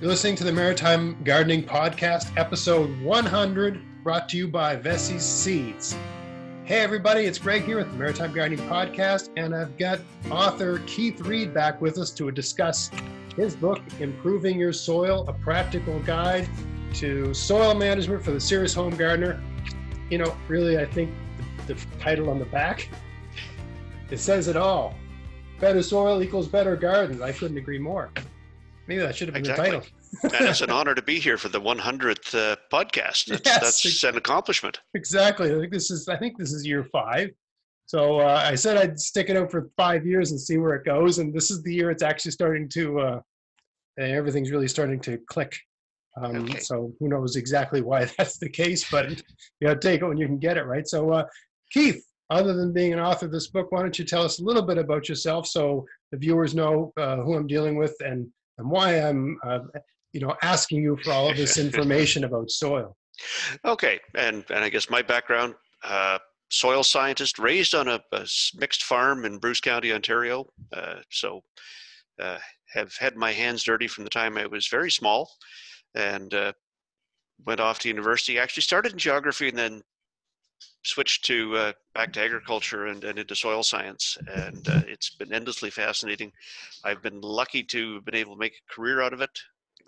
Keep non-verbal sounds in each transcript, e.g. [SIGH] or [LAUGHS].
You're listening to the Maritime Gardening Podcast, episode 100, brought to you by Vesey's Seeds. Hey, everybody, it's Greg here with the Maritime Gardening Podcast, and I've got author Keith Reid back with us to discuss his book, Improving Your Soil A Practical Guide to Soil Management for the Serious Home Gardener. You know, really, I think the, the title on the back it says it all. Better soil equals better gardens. I couldn't agree more. Maybe that should have been Exactly. the title. and [LAUGHS] it's an honor to be here for the 100th uh, podcast. That's, Yes. that's an accomplishment. Exactly. I think this is. I think this is year five. So uh, I said I'd stick it out for five years and see where it goes, and this is the year it's actually starting to. Uh, and everything's really starting to click. Um, Okay. So who knows exactly why [LAUGHS] that's the case, but you know, take it when you can get it, right? So uh, Keith, other than being an author of this book, why don't you tell us a little bit about yourself so the viewers know uh, who I'm dealing with and and why I'm, uh, you know, asking you for all of this [LAUGHS] information about soil. Okay, and and I guess my background: uh, soil scientist, raised on a mixed farm in Bruce County, Ontario. Uh, so uh, have had my hands dirty from the time I was very small, and uh, went off to university. Actually started in geography and then switched to uh, back to agriculture and, and into soil science and uh, it's been endlessly fascinating. I've been lucky to have been able to make a career out of it.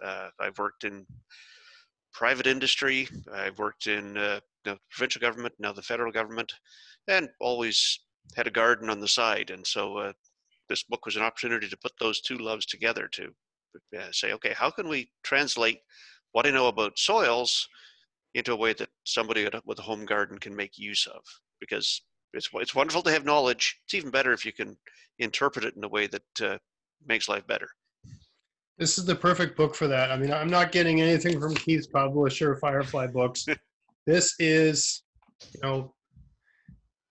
Uh, i've worked in private industry. I've worked in uh, the provincial government now the federal government and always had a garden on the side. And so uh, this book was an opportunity to put those two loves together to uh, say okay how can we translate what i know about soils into a way that somebody with a- home garden can make use of because it's it's wonderful to have knowledge it's even better if you can interpret it in a way that uh, makes life better This is the perfect book for that. I mean, I'm not getting anything from Keith's publisher, Firefly Books. [LAUGHS] this is, you know,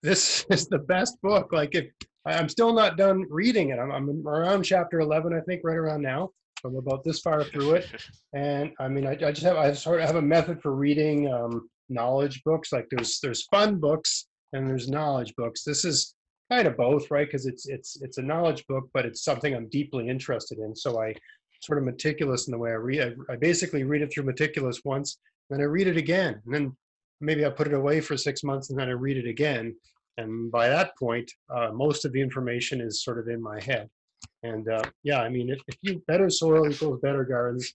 this [LAUGHS] is the best book. Like, if I'm still not done reading it, I'm, I'm around chapter 11, I think, right around now. I'm about this far through it, [LAUGHS] and I mean, I, I just have I sort of have a method for reading um, knowledge books. Like, there's there's fun books and there's knowledge books. This is kind of both, right? Because it's it's it's a knowledge book, but it's something I'm deeply interested in. So I sort of meticulous in the way I read. I, I basically read it through meticulous once, then I read it again, and then maybe I put it away for six months, and then I read it again. And by that point, uh, most of the information is sort of in my head. And uh, yeah, I mean, if, if you better soil equals better gardens,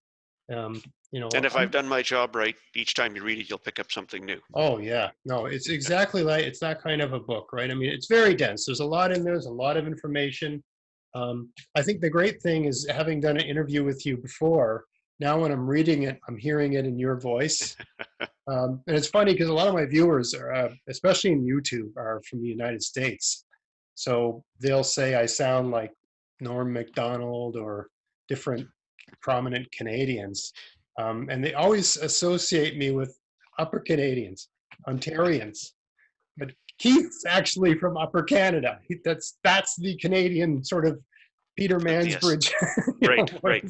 um, you know. and if I'm- i've done my job right each time you read it you'll pick up something new Oh yeah, no, it's exactly like it's that kind of a book, right? I mean, it's very dense. There's a lot in there. There's a lot of information. Um, I think the great thing is having done an interview with you before. Now, when I'm reading it, I'm hearing it in your voice, [LAUGHS] um, and it's funny because a lot of my viewers, are, uh, especially in YouTube, are from the United States. So they'll say I sound like Norm Macdonald or different [LAUGHS] prominent Canadians, um, and they always associate me with Upper Canadians, Ontarians. But Keith's actually from Upper Canada. He- That's that's the Canadian sort of Peter Mansbridge. [LAUGHS] you Right, know, right.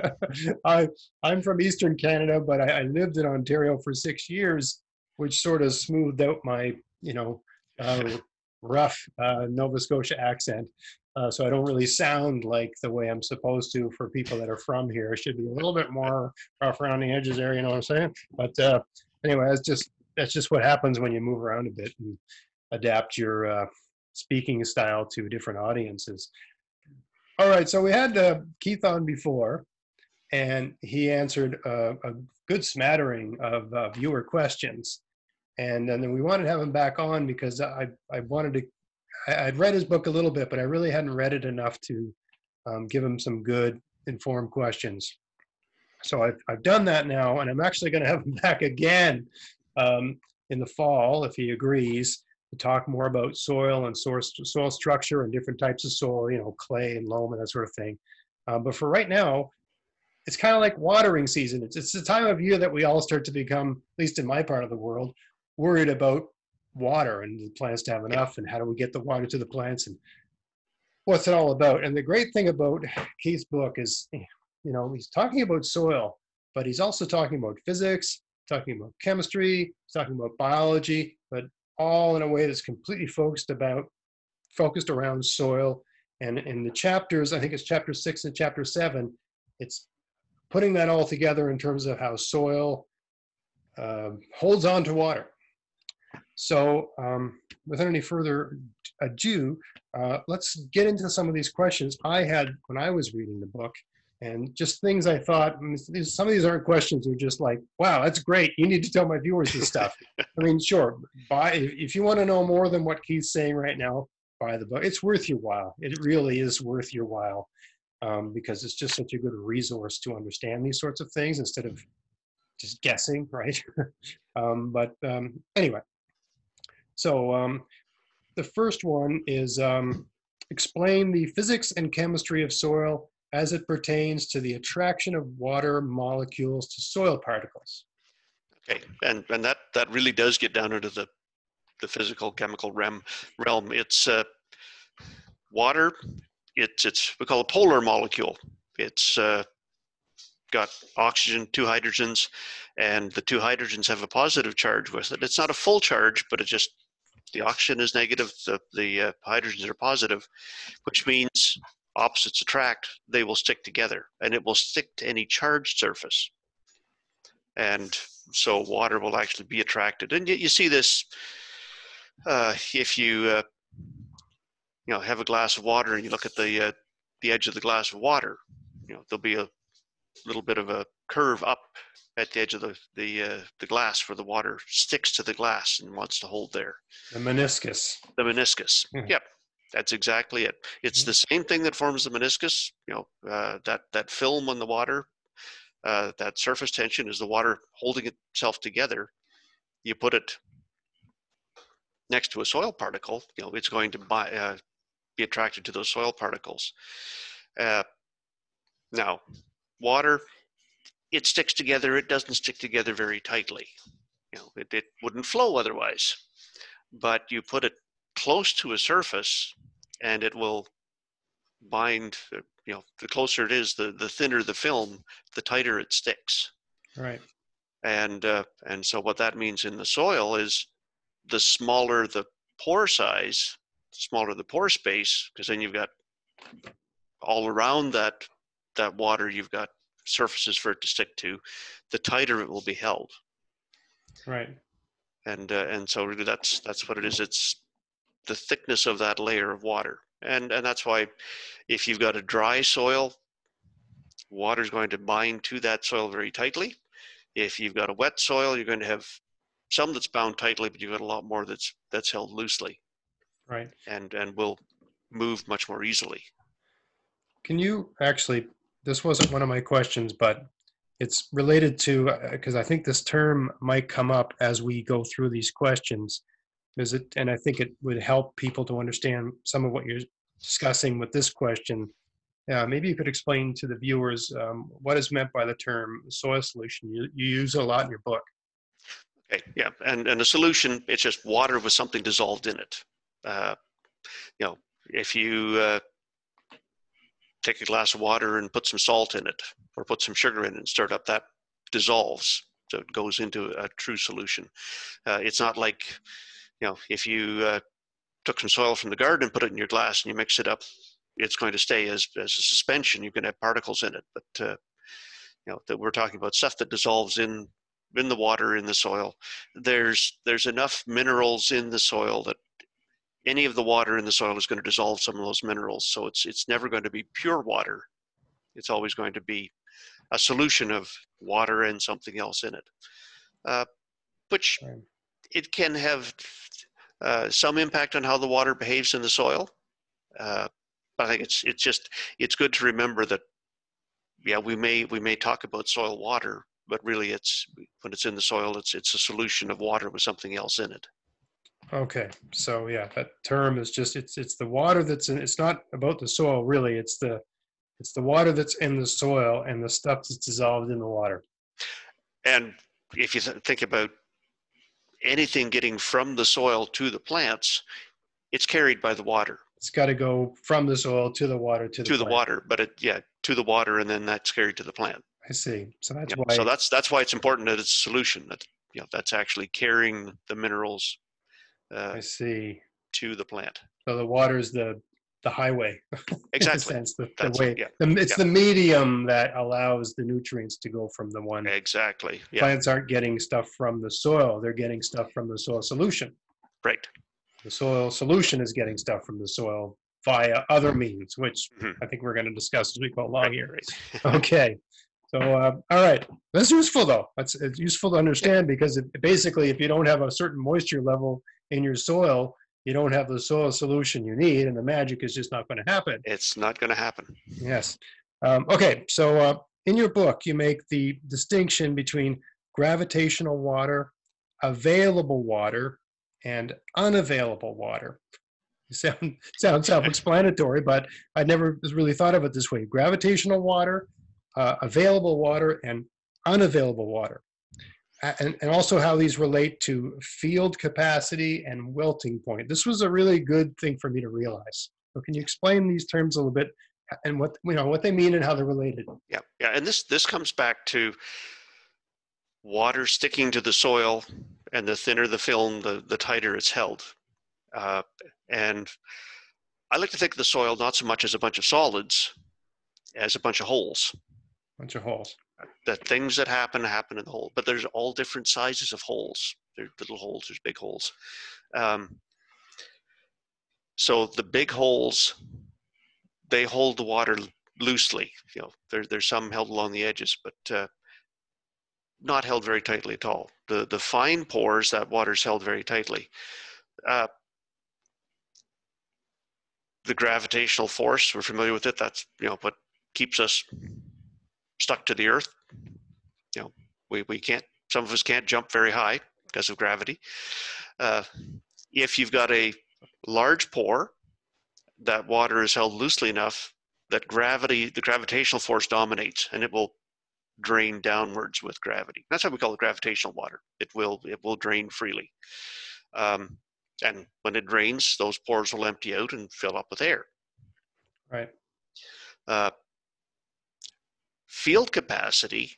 [LAUGHS] I I'm from Eastern Canada, but I, I lived in Ontario for six years, which sort of smoothed out my you know uh, rough uh, Nova Scotia accent. Uh, so I don't really sound like the way I'm supposed to for people that are from here. I should be a little bit more rough around the edges there, you know what I'm saying? But uh, anyway, that's just that's just what happens when you move around a bit and adapt your uh, speaking style to different audiences. All right, so we had uh, Keith on before, and he answered uh, a good smattering of uh, viewer questions. And then we wanted to have him back on because I, I wanted to, I, I'd read his book a little bit, but I really hadn't read it enough to um, give him some good informed questions. So I've, I've done that now, and I'm actually going to have him [LAUGHS] back again um, in the fall, if he agrees, to talk more about soil and source, soil structure and different types of soil, you know, clay and loam and that sort of thing. Um, but for right now, it's kind of like watering season. It's, it's the time of year that we all start to become, at least in my part of the world, worried about water and the plants to have enough and how do we get the water to the plants and what's it all about. And the great thing about Keith's book is, you know, he's talking about soil, but he's also talking about physics, talking about chemistry, talking about biology, but all in a way that's completely focused about focused around soil. And in the chapters, I think it's chapter six and chapter seven, it's putting that all together in terms of how soil uh, holds on to water. So um, without any further ado, uh, let's get into some of these questions I had when I was reading the book and just things I thought, some of these aren't questions, they're just like, wow, that's great. You need to tell my viewers this stuff. [LAUGHS] I mean, sure, buy, if you want to know more than what Keith's saying right now, buy the book. It's worth your while. It really is worth your while um, because it's just such a good resource to understand these sorts of things instead of just guessing, [LAUGHS] right? um, but um, anyway, so um, the first one is um, explain the physics and chemistry of soil as it pertains to the attraction of water molecules to soil particles. Okay, and and that that really does get down into the the physical chemical realm. Realm. It's uh, water. It's it's we call a polar molecule. It's uh, got oxygen, two hydrogens, and the two hydrogens have a positive charge with it. It's not a full charge, but it just the oxygen is negative, the the uh, hydrogens are positive, which means opposites attract, they will stick together and it will stick to any charged surface. And so water will actually be attracted. And you, you see this uh, if you uh, you know have a glass of water and you look at the uh, the edge of the glass of water, you know there'll be a little bit of a curve up at the edge of the the uh, the glass where the water sticks to the glass and wants to hold there. The meniscus. The meniscus. Mm-hmm. Yep. That's exactly it. It's mm-hmm. the same thing that forms the meniscus. You know, uh, that that film on the water, uh, that surface tension is the water holding itself together. You put it next to a soil particle, you know, it's going to buy, uh, be attracted to those soil particles. Uh, now, water, it sticks together. It doesn't stick together very tightly. You know, it, it wouldn't flow otherwise. But you put it close to a surface and it will bind you know the closer it is the the thinner the film the tighter it sticks right and uh, and so what that means in the soil is the smaller the pore size the smaller the pore space because then you've got all around that that water you've got surfaces for it to stick to the tighter it will be held right and uh, and so really that's that's what it is it's the thickness of that layer of water. And, and that's why if you've got a dry soil, water is going to bind to that soil very tightly. If you've got a wet soil, you're going to have some that's bound tightly, but you've got a lot more that's that's held loosely. Right. And and will move much more easily. Can you actually? This wasn't one of my questions, but it's related to because uh, I think this term might come up as we go through these questions. Is it and i think it would help people to understand some of what you're discussing with this question. Uh, maybe you could explain to the viewers um, what is meant by the term soil solution? You, you use it a lot in your book. Okay yeah and and a solution it's just water with something dissolved in it. Uh, you know if you uh, take a glass of water and put some salt in it or put some sugar in it and stir it up that dissolves so it goes into a true solution uh, it's not like you know, if you uh, took some soil from the garden and put it in your glass and you mix it up, it's going to stay as, as a suspension. You can have particles in it, but uh, you know that we're talking about stuff that dissolves in in the water in the soil. There's there's enough minerals in the soil that any of the water in the soil is going to dissolve some of those minerals. So it's it's never going to be pure water. It's always going to be a solution of water and something else in it, uh, which it can have uh, some impact on how the water behaves in the soil. Uh, but I think it's it's just it's good to remember that yeah we may we may talk about soil water, but really it's when it's in the soil it's it's a solution of water with something else in it. Okay, so yeah, that term is just it's it's the water that's in. It's not about the soil really. It's the it's the water that's in the soil and the stuff that's dissolved in the water. And if you th- think about anything getting from the soil to the plants, it's carried by the water. It's got to go from the soil to the water to the to the water, but it yeah to the water and then that's carried to the plant. I see. So that's yeah. why. So that's that's why it's important that it's a solution that you know that's actually carrying the minerals. Uh, I see. To the plant. So the water is the the highway. [LAUGHS] in a Exactly. sense, the, the way, yeah, the, it's the medium that allows the nutrients to go from the one. exactly. Yeah, Plants aren't getting stuff from the soil; they're getting stuff from the soil solution. right. The soil solution is getting stuff from the soil via other means, which Mhm. I think we're going to discuss as we go along Right, here. right. [LAUGHS] Okay. So, uh, all right. That's useful though. That's it's useful to understand because it, basically, if you don't have a certain moisture level in your soil, you don't have the soil solution you need, and the magic is just not going to happen. It's not going to happen. Yes. Um, okay. So, uh, in your book, you make the distinction between gravitational water, available water, and unavailable water. Sound, [LAUGHS] sounds self-explanatory, but I never really thought of it this way. Gravitational water, uh, available water, and unavailable water. And, and also how these relate to field capacity and wilting point. This was a really good thing for me to realize. So can you explain these terms a little bit and what, you know, what they mean and how they're related? Yeah, yeah, and this this comes back to water sticking to the soil, and the thinner the film, the the tighter it's held. Uh, and I like to think of the soil not so much as a bunch of solids, as a bunch of holes. Bunch of holes. The things that happen happen in the hole, but there's all different sizes of holes. There's little holes, there's big holes. Um, so the big holes, they hold the water loosely. You know, there, there's some held along the edges, but uh, not held very tightly at all. The the fine pores, that water's held very tightly. Uh, the gravitational force, we're familiar with it. That's you know what keeps us stuck to the earth. You know, we, we can't, some of us can't jump very high because of gravity. Uh, if you've got a large pore, that water is held loosely enough that gravity, the gravitational force dominates and it will drain downwards with gravity. That's why we call it gravitational water. It will, it will drain freely. Um, and when it drains, those pores will empty out and fill up with air. Right. Uh, field capacity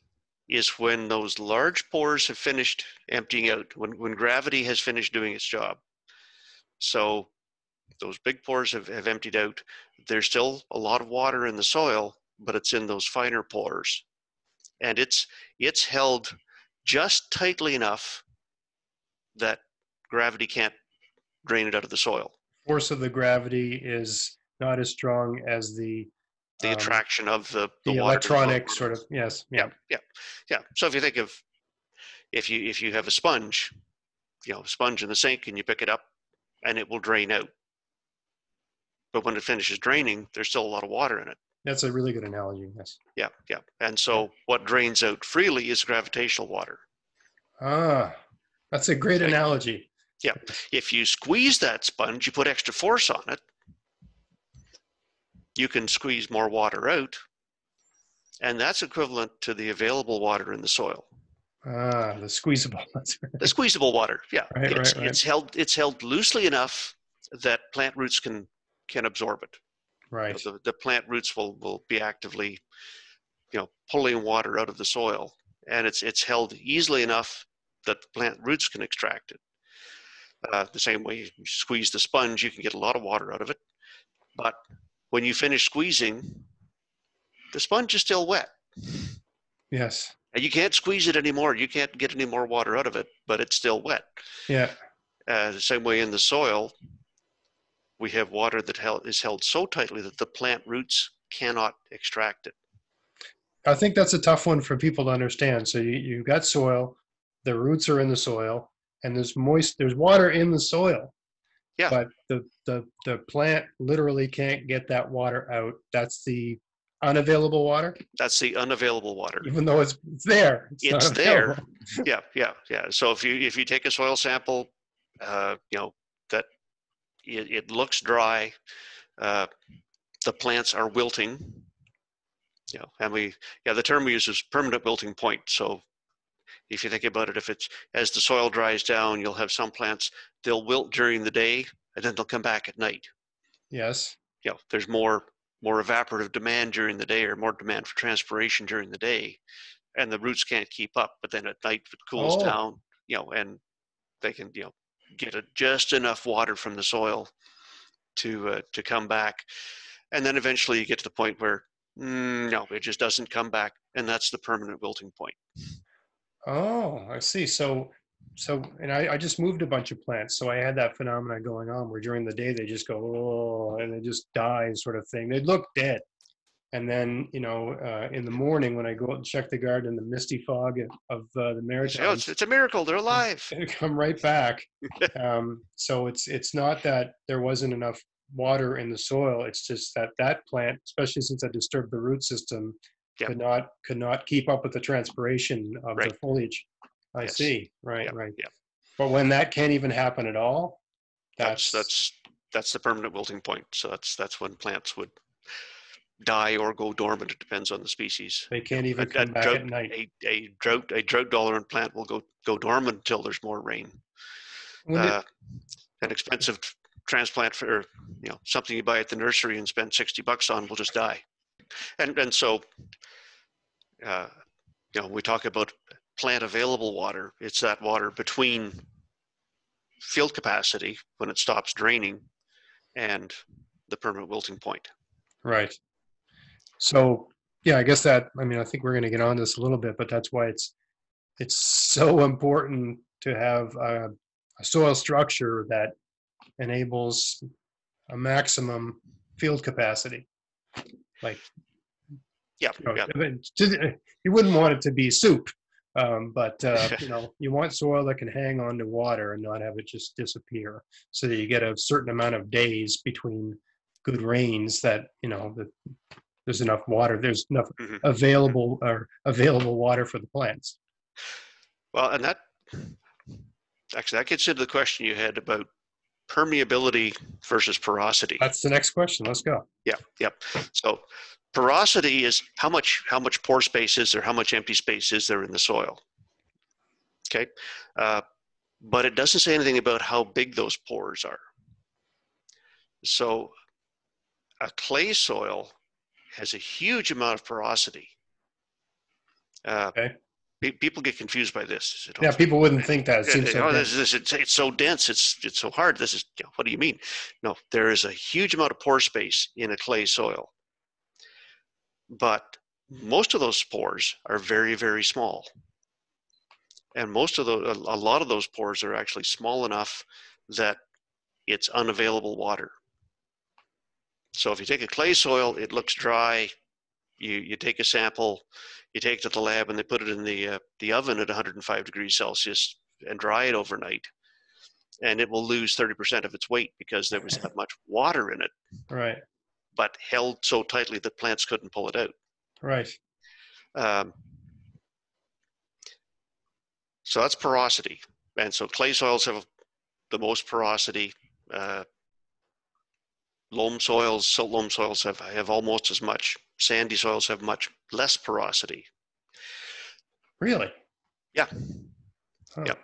is when those large pores have finished emptying out, when, when gravity has finished doing its job. So those big pores have, have emptied out. There's still a lot of water in the soil, but it's in those finer pores. And it's it's held just tightly enough that gravity can't drain it out of the soil. Force of the gravity is not as strong as the The um, attraction of the, the the electronic bottom. sort of yes yeah. Yeah yeah yeah. So if you think of if you if you have a sponge you know sponge in the sink and you pick it up and it will drain out. But when it finishes draining there's still a lot of water in it. That's a really good analogy yes. Yeah yeah. And so what drains out freely is gravitational water. Ah that's a great analogy. If you squeeze that sponge you put extra force on it you can squeeze more water out and that's equivalent to the available water in the soil. Ah the squeezable. [LAUGHS] That's right. the squeezable water yeah. Right, it's, right, it's held it's held loosely enough that plant roots can can absorb it. Right. The, the plant roots will will be actively you know pulling water out of the soil and it's it's held easily enough that the plant roots can extract it. Uh, the same way you squeeze the sponge you can get a lot of water out of it but when you finish squeezing the sponge is still wet. Yes. And you can't squeeze it anymore. You can't get any more water out of it but it's still wet. Yeah. Uh, the same way in the soil, we have water that held, is held so tightly that the plant roots cannot extract it. i think that's a tough one for people to understand. So you, you've got soil the roots are in the soil and there's moist there's water in the soil Yeah. but the the the plant literally can't get that water out that's the unavailable water That's the unavailable water. even though it's, it's there not It's there. available. [LAUGHS] Yeah, yeah, yeah. So if you if you take a soil sample, uh, you know that it, it looks dry, uh, the plants are wilting. You know, and we yeah the term we use is permanent wilting point. So if you think about it, if it's as the soil dries down, you'll have some plants they'll wilt during the day and then they'll come back at night. yes you know, there's more more evaporative demand during the day or more demand for transpiration during the day, and the roots can't keep up. But then at night it cools Oh. down, you know, and they can you know get a, just enough water from the soil to uh, to come back, and then eventually you get to the point where mm, no, it just doesn't come back, and that's the permanent wilting point. Oh, I see. So, so, and I, I just moved a bunch of plants, so I had that phenomena going on where during the day they just go, oh, and they just die, sort of thing. They look dead, and then you know, uh, in the morning when I go out and check the garden, the misty fog of uh, the say, Oh, it's, it's a miracle they're [LAUGHS] alive. they come right back. [LAUGHS] um, so it's it's not that there wasn't enough water in the soil. It's just that that plant, especially since I disturbed the root system, Yep. could not could not keep up with the transpiration of the foliage. I Yes. see. Right, Yep, right. yep. But when that can't even happen at all, That's that's that's that's the permanent wilting point. So that's that's when plants would die or go dormant. It depends on the species. they can't even a- a come back drought- at night. A, a drought a drought tolerant plant will go go dormant until there's more rain. When did- Uh, an expensive transplant for you know something you buy at the nursery and spend 60 bucks on will just die and and so uh, you know we talk about plant available water it's that water between field capacity when it stops draining and the permanent wilting point Right. So, yeah, I guess that, I mean, I think we're going to get on this a little bit, but that's why it's, it's so important to have a, a soil structure that enables a maximum field capacity. Like, yeah you know, yeah I mean, to- you wouldn't want it to be soup, um, but, uh, [LAUGHS] you know, you want soil that can hang on to water and not have it just disappear. So that you get a certain amount of days between good rains that, you know, that there's enough water, there's enough Mhm. available or available water for the plants. well and that actually that gets into the question you had about permeability versus porosity That's the next question. Let's go. Yeah, yep. So porosity is how much how much pore space is there, how much empty space is there in the soil. Okay, uh, but it doesn't say anything about how big those pores are. So a clay soil has a huge amount of porosity. Uh, Okay. Pe- People get confused by this. Yeah, people wouldn't think that. It seems so oh, this, this, it's, it's so dense. It's it's so hard. This is what do you mean? No, there is a huge amount of pore space in a clay soil, but most of those pores are very very small, and most of those a, a lot of those pores are actually small enough that it's unavailable water. So if you take a clay soil, it looks dry. You you take a sample, you take it to the lab, and they put it in the uh, the oven at 105 degrees Celsius and dry it overnight, and it will lose 30% of its weight because there was that much water in it, Right, but held so tightly that plants couldn't pull it out. right. Um, so that's porosity, and so clay soils have the most porosity. Uh, loam soils, silt loam soils have have almost as much. Sandy soils have much less porosity. Really? Yeah. Huh. Yep.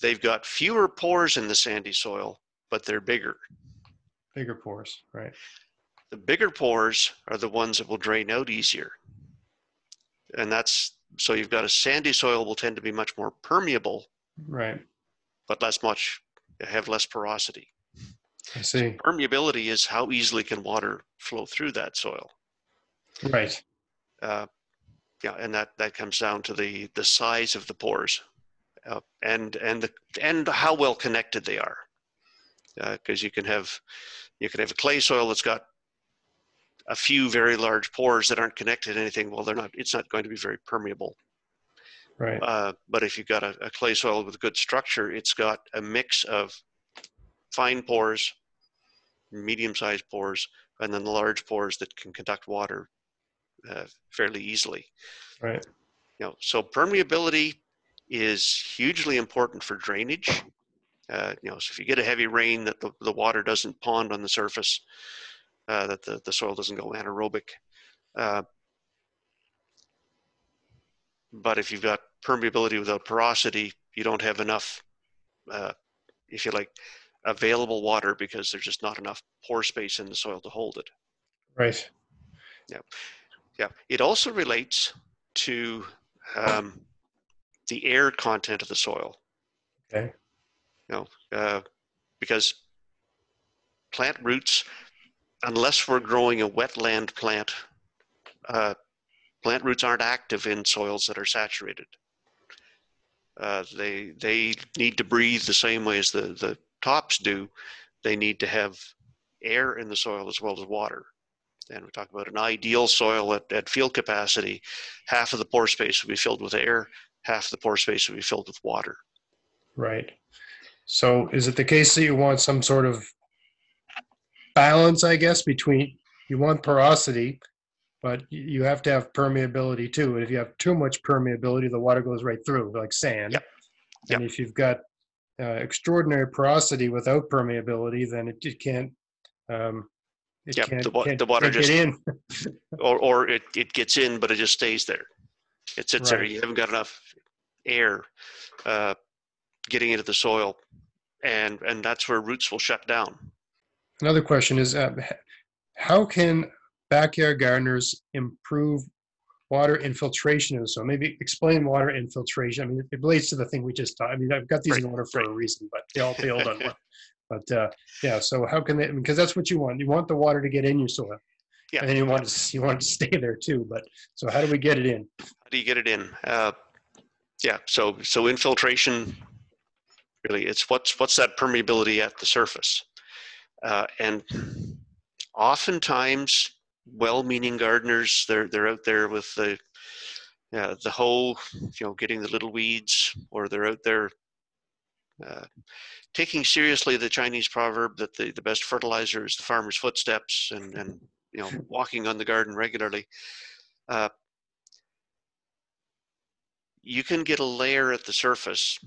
They've got fewer pores in the sandy soil, but they're bigger. Bigger pores, right? The bigger pores are the ones that will drain out easier. And that's so you've got a sandy soil will tend to be much more permeable, Right. but less much have less porosity. I see. Permeability is how easily can water flow through that soil. Right. Uh, yeah, and that that comes down to the the size of the pores, uh, and and the and how well connected they are, because you can have you can have a clay soil that's got a few very large pores that aren't connected to anything. Well, they're not. It's not going to be very permeable. Right. Uh, but if you've got a, a clay soil with good structure, it's got a mix of fine pores, medium-sized pores, and then the large pores that can conduct water uh, fairly easily. Right. You know, so permeability is hugely important for drainage. Uh, you know, so if you get a heavy rain, that the, the water doesn't pond on the surface, uh, that the, the soil doesn't go anaerobic. Uh, but if you've got permeability without porosity, you don't have enough, uh, if you like, available water because there's just not enough pore space in the soil to hold it. Right. Yeah, Yeah. it also relates to um, the air content of the soil. Okay. You know, uh, because plant roots, unless we're growing a wetland plant, uh, plant roots aren't active in soils that are saturated. Uh, they they need to breathe the same way as the the tops do. They need to have air in the soil as well as water. And we talk about an ideal soil at, at field capacity. Half of the pore space will be filled with air, half the pore space will be filled with water. Right. So is it the case that you want some sort of balance, I guess, between you want porosity, but you have to have permeability too. And if you have too much permeability, the water goes right through, like sand. Yep. And if you've got uh, extraordinary porosity without permeability, then it, it can't. Um, it Yep, can't, the wa- can't- the water just- in. [LAUGHS] Or, or it, it gets in, but it just stays there. It sits there. You haven't got enough air uh, getting into the soil. And, and that's where roots will shut down. Another question is, uh, how can backyard gardeners improve water infiltration in the soil? Maybe explain water infiltration. I mean, it relates to the thing we just talked. I mean, I've got these in order for right. a reason, but they all build on one. [LAUGHS] But uh, yeah, so how can they? Because that's what you want. You want the water to get in your soil, Yeah. and then you want to, you want to [LAUGHS] stay there too. But so how do we get it in? How do you get it in? Uh, yeah, so so infiltration, really, it's what's what's that permeability at the surface, uh, and oftentimes, well-meaning gardeners they're they're out there with the uh, the hoe, you know, getting the little weeds, or they're out there. Uh, taking seriously the Chinese proverb that the, the best fertilizer is the farmer's footsteps and, and you know [LAUGHS] walking on the garden regularly. Uh, you can get a layer at the surface.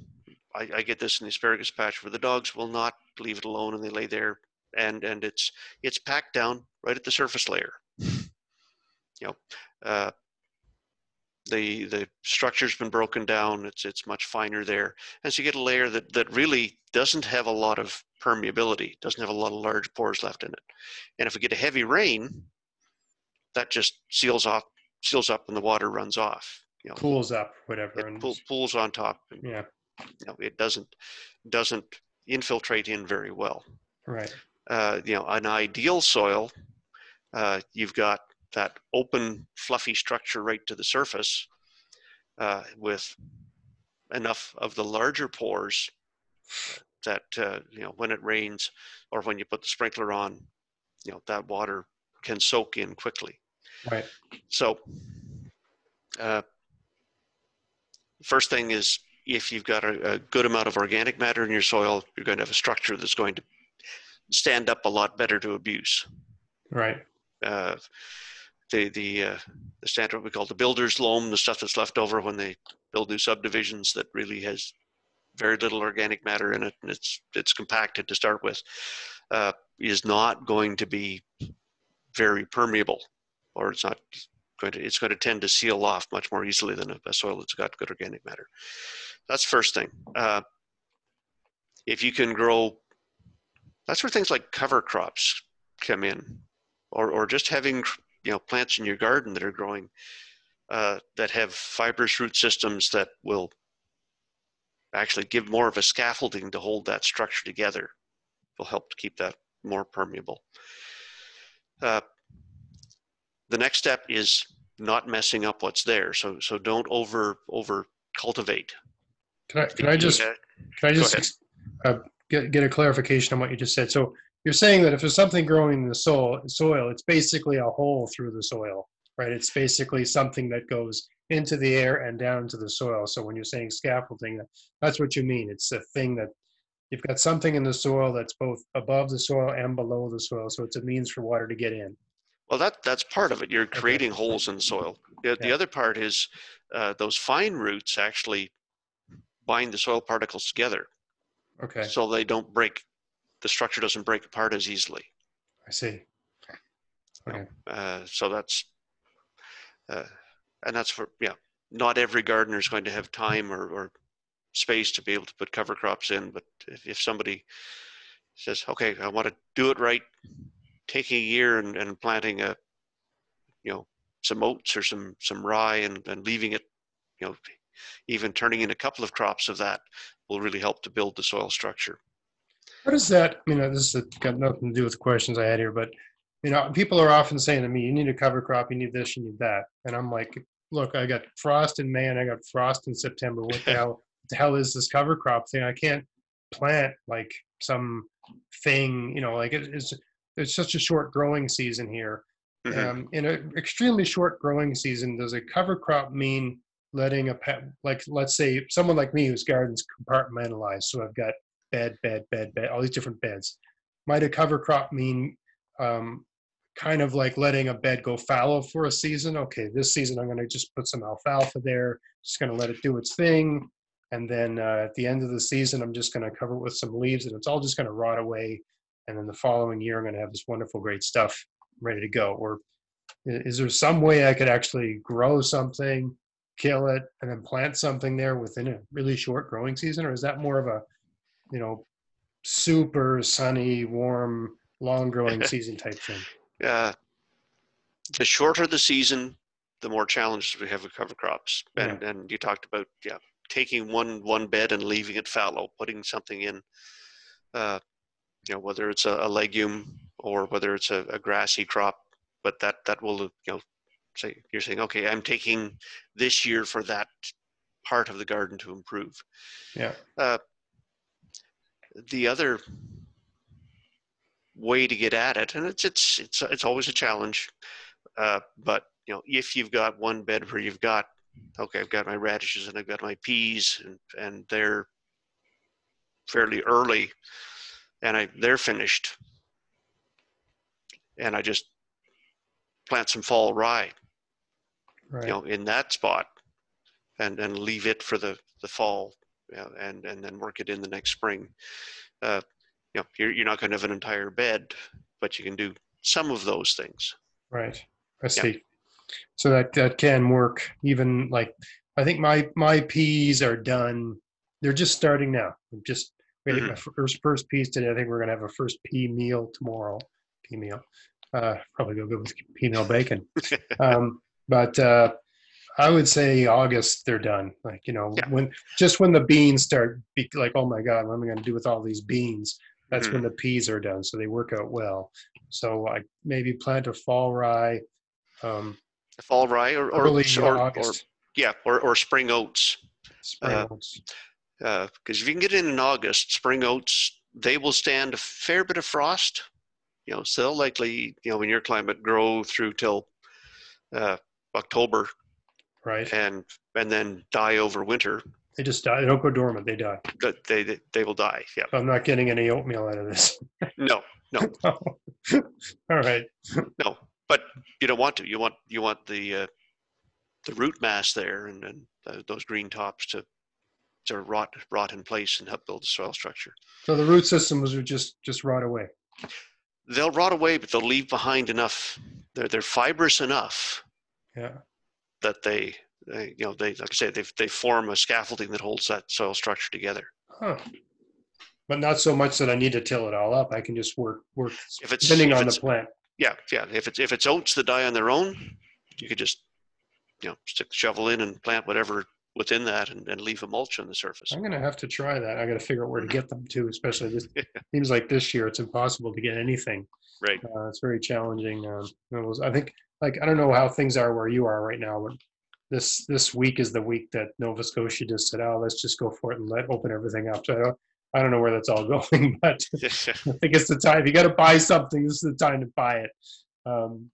I, I get this in the asparagus patch where the dogs will not leave it alone and they lay there and and it's it's packed down right at the surface layer. You know, uh, the the structure's been broken down. It's it's much finer there, and so you get a layer that that really doesn't have a lot of permeability, doesn't have a lot of large pores left in it. And if we get a heavy rain, that just seals off, seals up, and the water runs off. You know, Pools up, whatever. And pool, pools on top. And, yeah, you know, it doesn't doesn't infiltrate in very well. right. Uh, you know, an ideal soil, uh, you've got that open, fluffy structure right to the surface uh, with enough of the larger pores that uh, you know when it rains or when you put the sprinkler on, you know that water can soak in quickly. Right. So, uh, first thing is if you've got a, a good amount of organic matter in your soil, you're going to have a structure that's going to stand up a lot better to abuse. Right. Uh, the the uh, the standard we call the builder's loam, the stuff that's left over when they build new subdivisions that really has very little organic matter in it, and it's it's compacted to start with, uh, is not going to be very permeable, or it's not going to it's going to tend to seal off much more easily than a, a soil that's got good organic matter. That's first thing. Uh, if you can grow, that's where things like cover crops come in, or or just having you know plants in your garden that are growing uh, that have fibrous root systems that will actually give more of a scaffolding to hold that structure together will help to keep that more permeable. Uh, the next step is not messing up what's there. So so don't over over cultivate. Can I can I just Can I just uh, get, get a clarification on what you just said? So you're saying that if there's something growing in the soil, soil, it's basically a hole through the soil, right? It's basically something that goes into the air and down to the soil. So when you're saying scaffolding, that's what you mean. It's a thing that you've got something in the soil that's both above the soil and below the soil. So it's a means for water to get in. Well, that that's part of it. You're creating holes in the soil. The, the other part is uh, those fine roots actually bind the soil particles together, Okay, so they don't break. The structure doesn't break apart as easily. I see. Okay, Uh, so that's, uh, and that's for yeah. Not every gardener is going to have time or, or space to be able to put cover crops in. But if, if somebody says, "Okay, I want to do it right," taking a year and, and planting a, you know, some oats or some some rye and, and leaving it, you know, even turning in a couple of crops of that will really help to build the soil structure. What is that? Mean, uh, this has got nothing to do with the questions I had here, but you know, people are often saying to me, "You need a cover crop. You need this. You need that." And I'm like, "Look, I got frost in May and I got frost in September. What the [LAUGHS] hell? The hell is this cover crop thing? I can't plant like some thing. You know, like it, it's it's such a short growing season here. Mhm. Um, in an extremely short growing season, does a cover crop mean letting a pet, like let's say someone like me whose garden's compartmentalized, so I've got bed, bed, bed, bed, all these different beds. Might a cover crop mean um, kind of like letting a bed go fallow for a season? Okay, this season I'm going to just put some alfalfa there, just going to let it do its thing. And then uh, at the end of the season, I'm just going to cover it with some leaves and it's all just going to rot away. And then the following year, I'm going to have this wonderful, great stuff ready to go. Or is there some way I could actually grow something, kill it, and then plant something there within a really short growing season? Or is that more of a, you know, super sunny, warm, long growing [LAUGHS] season type thing? Uh, the shorter the season, the more challenges we have with cover crops. And and you talked about yeah, taking one one bed and leaving it fallow, putting something in. Uh, you know, whether it's a, a legume or whether it's a, a grassy crop, but that that will you know say you're saying okay, I'm taking this year for that part of the garden to improve. Yeah. Uh, the other way to get at it, and it's it's it's it's always a challenge. Uh, but you know, if you've got one bed where you've got okay, I've got my radishes and I've got my peas, and and they're fairly early, and I they're finished, and I just plant some fall rye, Right. you know, in that spot, and and leave it for the the fall, and and then work it in the next spring. Uh, you know, you're you're not going to have an entire bed, but you can do some of those things. Right. I Yeah. see. So that that can work. Even like I think my my peas are done. They're just starting now. I'm just we ate my first first peas today. I think we're gonna have a first pea meal tomorrow. Pea meal. Uh, probably go good with pea meal bacon. [LAUGHS] um, but uh, I would say August they're done. Like you know Yeah. when just when the beans start be like oh my god what am I going to do with all these beans? That's Mhm. when the peas are done. So they work out well. So I maybe plant a fall rye. Um, Fall rye or or, early or, or August, yeah, or, or spring oats. spring uh, oats. Because if you can get in in August, spring oats, they will stand a fair bit of frost. You know, so they'll likely, you know, in your climate, grow through till uh, October right? and and then die over winter. They just die. They don't go dormant. They die. That they they, they will die. Yeah. I'm not getting any oatmeal out of this. [LAUGHS] No, no, [LAUGHS] All right. no. But you don't want to. You want you want the uh, the root mass there and and those green tops to to rot rot in place and help build the soil structure. So the root systems would just just rot away. They'll rot away, but they'll leave behind enough. They're they're fibrous enough Yeah. That they, they you know they like I say they they form a scaffolding that holds that soil structure together. Huh. But not so much that I need to till it all up. I can just work work If it's depending if on the plant. yeah yeah if it's if it's oats that die on their own, you could just you know stick the shovel in and plant whatever within that and, and leave a mulch on the surface. I'm gonna have to try that. I got to figure out where to get them to. Especially this [LAUGHS] seems like this year it's impossible to get anything. Right. Uh, it's very challenging. Um, I think, like I don't know how things are where you are right now, but this this week is the week that Nova Scotia just said, "Oh, let's just go for it and let open everything up." So I don't, I don't know where that's all [LAUGHS] going, but [LAUGHS] I think it's the time. If you got to buy something, this is the time to buy it. Um,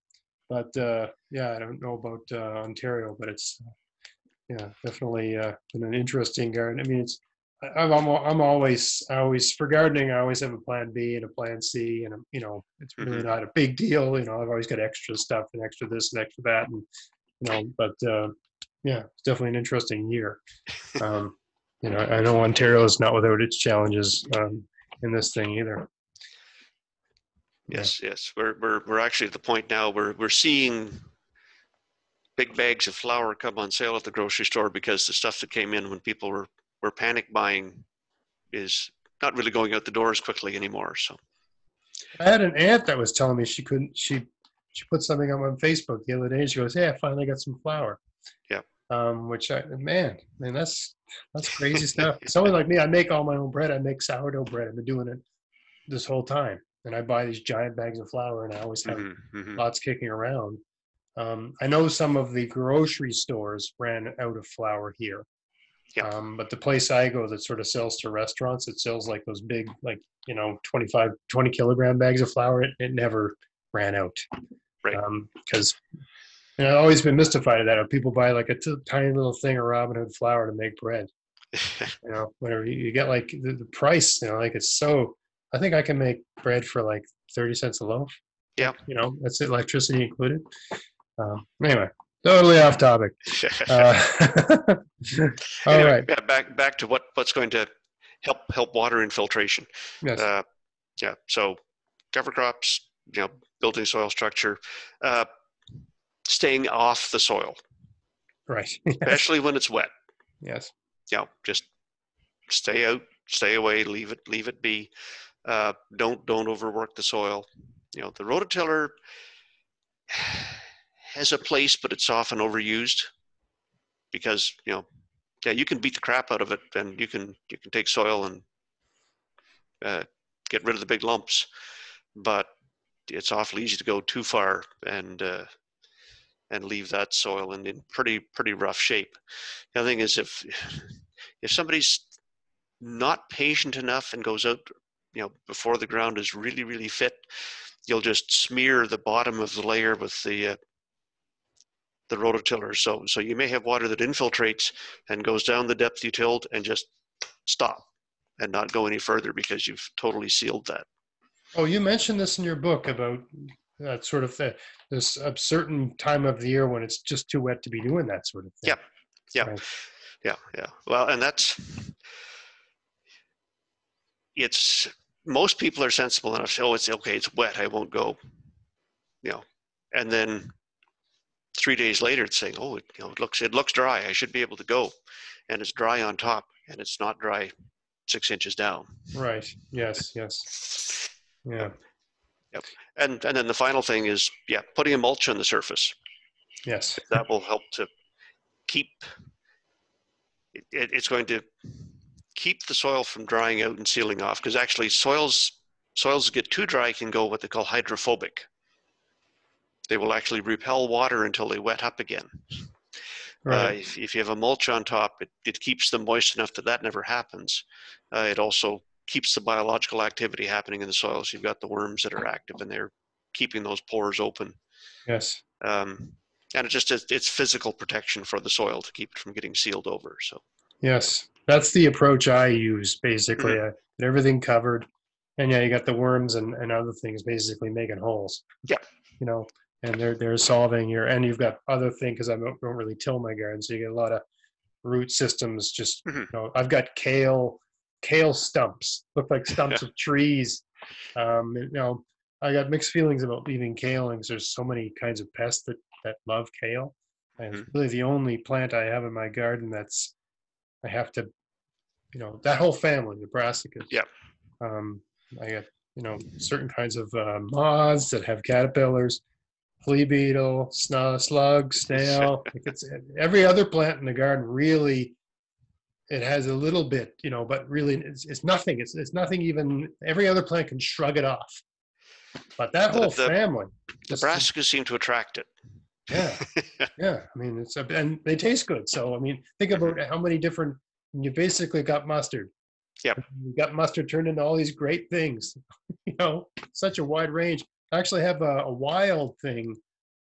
but uh, yeah, I don't know about uh, Ontario, but it's yeah, definitely uh, been an interesting garden. I mean, it's I'm I'm, I'm always I always for gardening. I always have a plan B and a plan C, and you know, it's really not a big deal. You know, I've always got extra stuff and extra this and extra that, and you know, but uh, yeah, it's definitely an interesting year. [LAUGHS] Um, you know, I know Ontario is not without its challenges um, in this thing either. Yeah. Yes, yes. We're we're we're actually at the point now where we're seeing big bags of flour come on sale at the grocery store because the stuff that came in when people were were panic buying is not really going out the door as quickly anymore. So I had an aunt that was telling me she couldn't. She she put something up on Facebook the other day. She goes, "Hey, I finally got some flour." Yeah. Um, which I man, man, that's that's crazy [LAUGHS] stuff. Someone like me, I make all my own bread. I make sourdough bread. I've been doing it this whole time. And I buy these giant bags of flour, and I always have Mhm, mhm. lots kicking around. Um, I know some of the grocery stores ran out of flour here. Yeah. Um, but the place I go that sort of sells to restaurants, it sells like those big, like, you know, 25, 20 kilogram bags of flour. It, it never ran out. Right. Because you know, I've always been mystified at that. People buy like a t- tiny little thing of Robin Hood flour to make bread, [LAUGHS] you know, whatever you, you get like the, the price, you know, like it's so, I think I can make bread for like 30 cents a loaf. Yeah. You know, that's electricity included. Um, anyway, totally off topic. [LAUGHS] Uh, [LAUGHS] all Anyway, right. Yeah, back back to what what's going to help help water infiltration. Yes. Uh, yeah. So cover crops, you know, building soil structure, uh, staying off the soil, right. [LAUGHS] especially when it's wet. yes. You know, just stay out, stay away, leave it leave it be. Uh, don't don't overwork the soil. You know, the rototiller has a place, but it's often overused because you know, yeah, you can beat the crap out of it, and you can you can take soil and uh, get rid of the big lumps, but it's awfully easy to go too far and uh, and leave that soil in, in pretty pretty rough shape. The other thing is if if somebody's not patient enough and goes out, you know, before the ground is really really fit, you'll just smear the bottom of the layer with the uh, the rototiller. So so you may have water that infiltrates and goes down the depth you tilled and just stop and not go any further because you've totally sealed that. Oh, you mentioned this in your book about that sort of thing. This a certain time of the year when it's just too wet to be doing that sort of thing. Yep. Yep. Right. Yeah, yeah. Well, and that's it's most people are sensible enough to say, oh, it's okay, it's wet, I won't go. You know, and then three days later, it's saying, oh, it, you know, it looks it looks dry. I should be able to go, and it's dry on top, and it's not dry six inches down. Right. Yes. Yes. Yeah. Yep. And and then the final thing is, yeah, putting a mulch on the surface. Yes. that will help to keep it, it, it's going to keep the soil from drying out and sealing off because actually soils soils get too dry can go what they call hydrophobic they will actually repel water until they wet up again uh, Right. if, if you have a mulch on top it, it keeps them moist enough that that never happens uh, it also keeps the biological activity happening in the soil so you've got the worms that are active and they're keeping those pores open yes. um, and it just it's, it's physical protection for the soil to keep it from getting sealed over. So Yes. That's the approach I use basically. Mm-hmm. I get everything covered. And yeah, you got the worms and, and other things basically making holes. Yeah. You know, and they're they're solving your and you've got other thing because I don't, don't really till my garden, so you get a lot of root systems. Just Mhm. you know, I've got kale kale stumps look like [LAUGHS] stumps of trees. Um, you know, I got mixed feelings about leaving kale because there's so many kinds of pests that that love kale. And it's really the only plant I have in my garden that's I have to, you know, that whole family, the brassicas. Yep. Um, I got, you know, certain kinds of uh, moths that have caterpillars, flea beetle, snu- slug, snail. [LAUGHS] it's every other plant in the garden really. It has a little bit, you know, but really it's, it's nothing. It's, it's nothing even. Every other plant can shrug it off, but that whole the- family. the just- brassicas seem to attract it. yeah, [LAUGHS] yeah. I mean, it's a, and they taste good. So I mean, think about how many different. You basically got mustard. Yep. You got mustard turned into all these great things. [LAUGHS] you know, such a wide range. I actually have a, a wild thing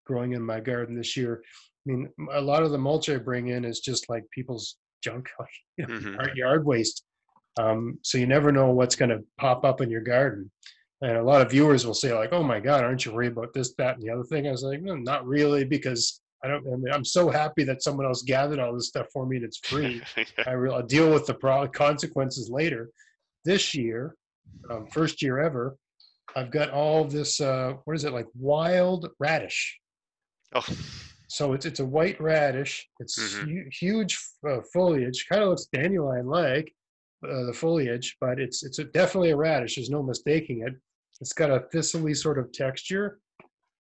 growing in my garden this year. I mean, a lot of the mulch I bring in is just like people's junk, [LAUGHS] like you know, Mhm. yard- yard waste. Um, so you never know what's going to pop up in your garden. And a lot of viewers will say like, "Oh my God, aren't you worried about this, that, and the other thing?" I was like, "No, not really, because I don't. I mean, I'm so happy that someone else gathered all this stuff for me and it's [LAUGHS] free. I will I'll deal with the pro- consequences later. This year, um, first year ever, I've got all this. Uh, what is it like? Wild radish. oh, So it's it's a white radish. It's Mhm. hu- huge uh, foliage. Kind of looks dandelion-like uh, the foliage, but it's it's a, definitely a radish. There's no mistaking it. It's got a thistly sort of texture,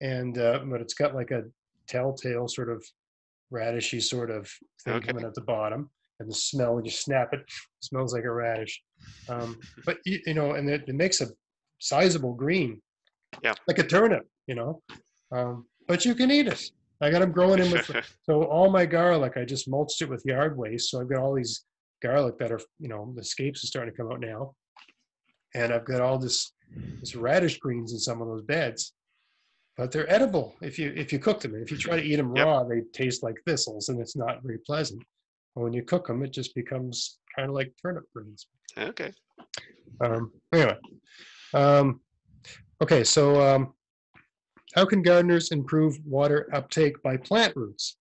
and uh, but it's got like a telltale sort of radishy sort of thing Okay. coming at the bottom. And the smell when you snap it, smells like a radish. Um, but you, you know, and it, it makes a sizable green. Yeah. Like a turnip, you know. Um, but you can eat it. I got them growing in with [LAUGHS] so all my garlic. I just mulched it with yard waste. So I've got all these garlic that are, you know, the scapes are starting to come out now, and I've got all this this radish greens in some of those beds. But they're edible if you if you cook them. If you try to eat them Yep. raw, they taste like thistles, and it's not very pleasant. But when you cook them, it just becomes kind of like turnip greens. okay. Um, anyway, um, okay, so um, how can gardeners improve water uptake by plant roots?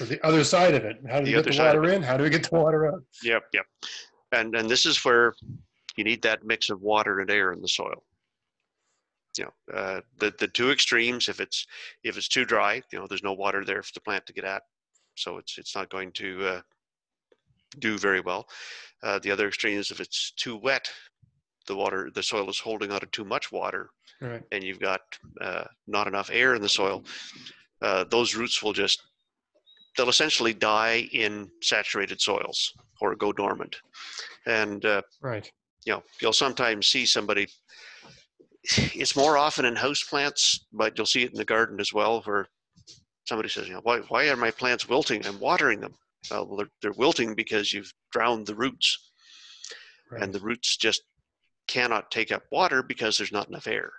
Or the other side of it, how do The we get the side of water in? How do we get the water out? Yep, yep. And and this is where you need that mix of water and air in the soil. You know, uh, the the two extremes. If it's if it's too dry, you know, there's no water there for the plant to get at, so it's it's not going to uh, do very well. Uh, the other extreme is if it's too wet, the water the soil is holding on to too much water, Right, and you've got uh, not enough air in the soil. Uh, those roots will just they'll essentially die in saturated soils or go dormant. And uh, right, you know, you'll sometimes see somebody. It's more often in house plants, but you'll see it in the garden as well, where somebody says, "You know, why why are my plants wilting? I'm watering them." Well, they're, they're wilting because you've drowned the roots, right, and the roots just cannot take up water because there's not enough air.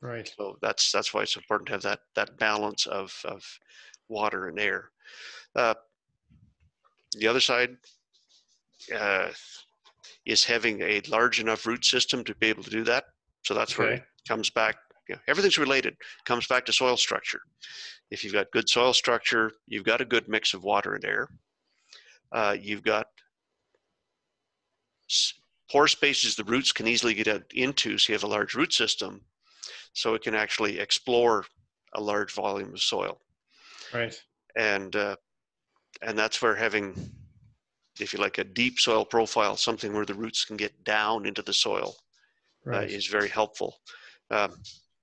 right, So that's that's why it's important to have that that balance of of water and air. Uh, the other side uh, is having a large enough root system to be able to do that. So that's where it comes back. You know, everything's related. Comes back to soil structure. If you've got good soil structure, you've got a good mix of water and air. Uh, you've got pore spaces the roots can easily get into, so you have a large root system so it can actually explore a large volume of soil. Right, and uh, and that's where having if you like a deep soil profile something where the roots can get down into the soil uh, is very helpful. Um,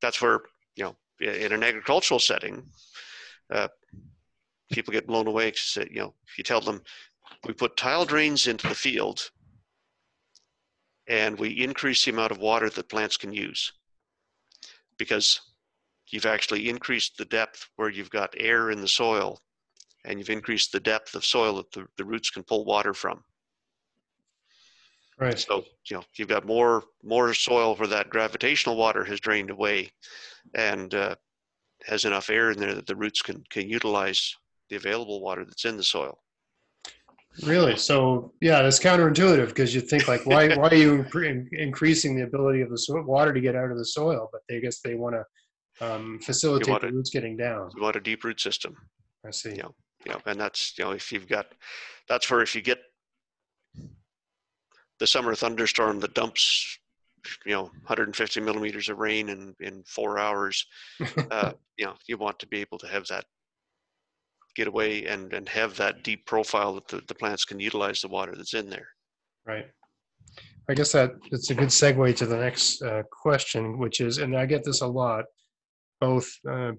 that's where you know in an agricultural setting uh, people get blown away because you know if you tell them we put tile drains into the field and we increase the amount of water that plants can use. Because you've actually increased the depth where you've got air in the soil and you've increased the depth of soil that the, the roots can pull water from. Right, so you know you've got more more soil where that gravitational water has drained away and uh, has enough air in there that the roots can can utilize the available water that's in the soil Really? So yeah, that's counterintuitive because you think like, why why are you [LAUGHS] incre- increasing the ability of the so- water to get out of the soil? But they guess they want to um, facilitate want the it- roots getting down. you want a deep root system I see. Yeah. know and that's you know if you've got that's where if you get the summer thunderstorm that dumps you know 150 millimeters of rain in in four hours [LAUGHS] uh, you know you want to be able to have that get away and and have that deep profile that the, the plants can utilize the water that's in there Right. I guess that it's a good segue to the next uh, question, which is, and I get this a lot, both, uh,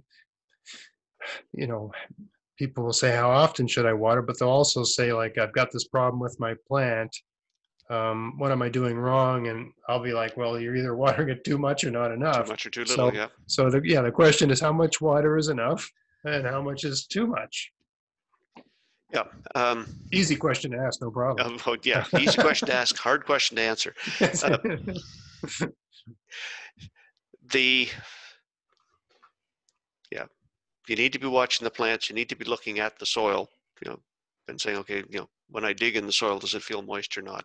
you know, people will say, how often should I water? But they'll also say, like, I've got this problem with my plant. Um, what am I doing wrong? And I'll be like, well, you're either [LAUGHS] watering it too much or not enough. too much or too little So- yeah So the, yeah, the question is how much water is enough and how much is too much? yeah um, Easy question to ask, no problem. yeah easy question to ask hard question to answer uh, [LAUGHS] the yeah you need to be watching the plants you need to be looking at the soil you know and saying okay you know when i dig in the soil does it feel moist or not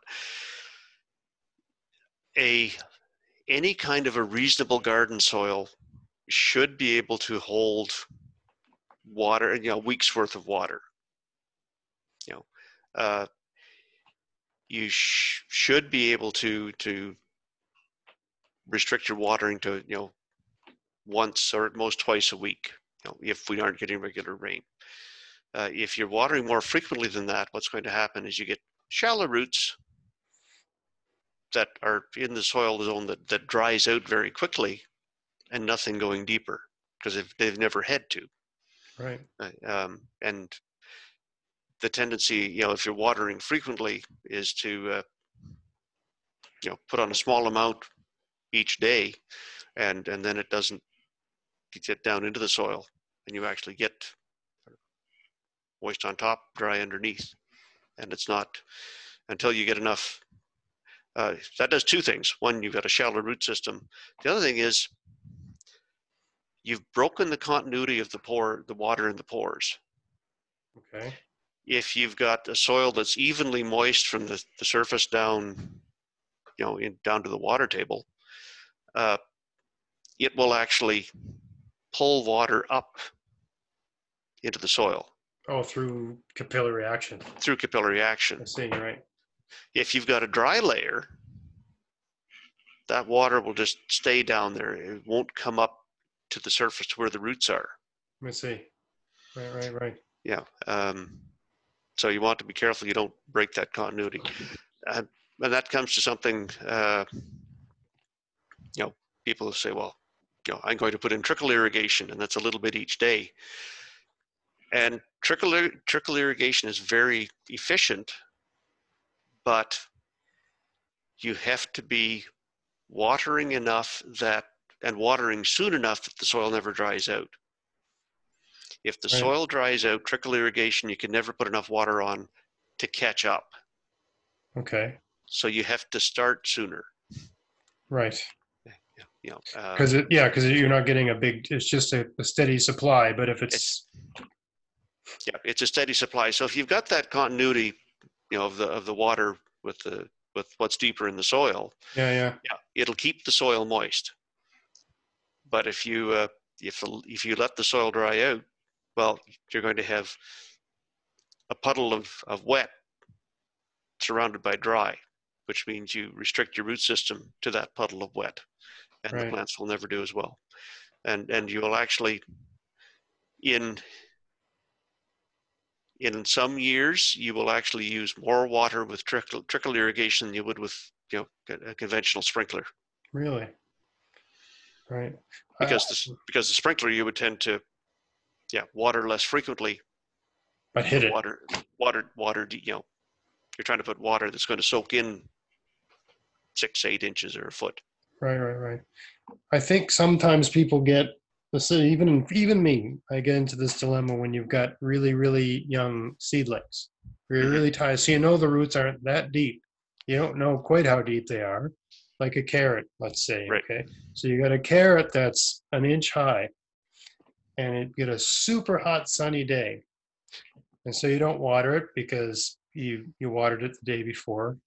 a any kind of a reasonable garden soil should be able to hold water and you know week's worth of water. You know uh, you sh- should be able to to restrict your watering to you know once or at most twice a week you know, if we aren't getting regular rain. Uh, if you're watering more frequently than that what's going to happen is you get shallow roots that are in the soil zone that, that dries out very quickly and nothing going deeper because they've, they've never had to Right. um, and the tendency, you know, if you're watering frequently, is to, uh, you know, put on a small amount, each day, and and then it doesn't get down into the soil, and you actually get moist on top, dry underneath, and it's not until you get enough. Uh, that does two things. One, you've got a shallow root system. The other thing is you've broken the continuity of the pore, the water in the pores. Okay. If you've got a soil that's evenly moist from the, the surface down, you know, in, down to the water table, uh, it will actually pull water up into the soil Oh, through capillary action. through capillary action. I see, you're right. If you've got a dry layer, that water will just stay down there. It won't come up to the surface to where the roots are. I see. Right, right, right. Yeah. Um, so you want to be careful you don't break that continuity. Uh, and that comes to something, uh, you know, people say, well, you know, I'm going to put in trickle irrigation and that's a little bit each day. And trickle, trickle irrigation is very efficient, but you have to be watering enough that, and watering soon enough that the soil never dries out. If the Right. soil dries out, trickle irrigation, you can never put enough water on to catch up. Okay. So you have to start sooner. Right. You know, uh, Because it, yeah, because you're not getting a big, it's just a, a steady supply, but if it's, yeah, it's a steady supply. So if you've got that continuity, you know, of the of the water with the with what's deeper in the soil, yeah, yeah, yeah, it'll keep the soil moist. But if you uh, if if you let the soil dry out, well, you're going to have a puddle of, of wet surrounded by dry, which means you restrict your root system to that puddle of wet, and the plants will never do as well. And and you will actually in in some years you will actually use more water with trickle trickle irrigation than you would with you know a conventional sprinkler really. Right. because Uh, the, because the sprinkler you would tend to yeah water less frequently But hit it. water water water you know you're trying to put water that's going to soak in six eight inches or a foot Right, right, right. I think sometimes people get let's even even me, I get into this dilemma when you've got really really young seedlings. You're really tired, so you know the roots aren't that deep. You don't know quite how deep they are, like a carrot, let's say. Right. Okay, so you got a carrot that's an inch high, and it get a super hot sunny day, and so you don't water it because you you watered it the day before,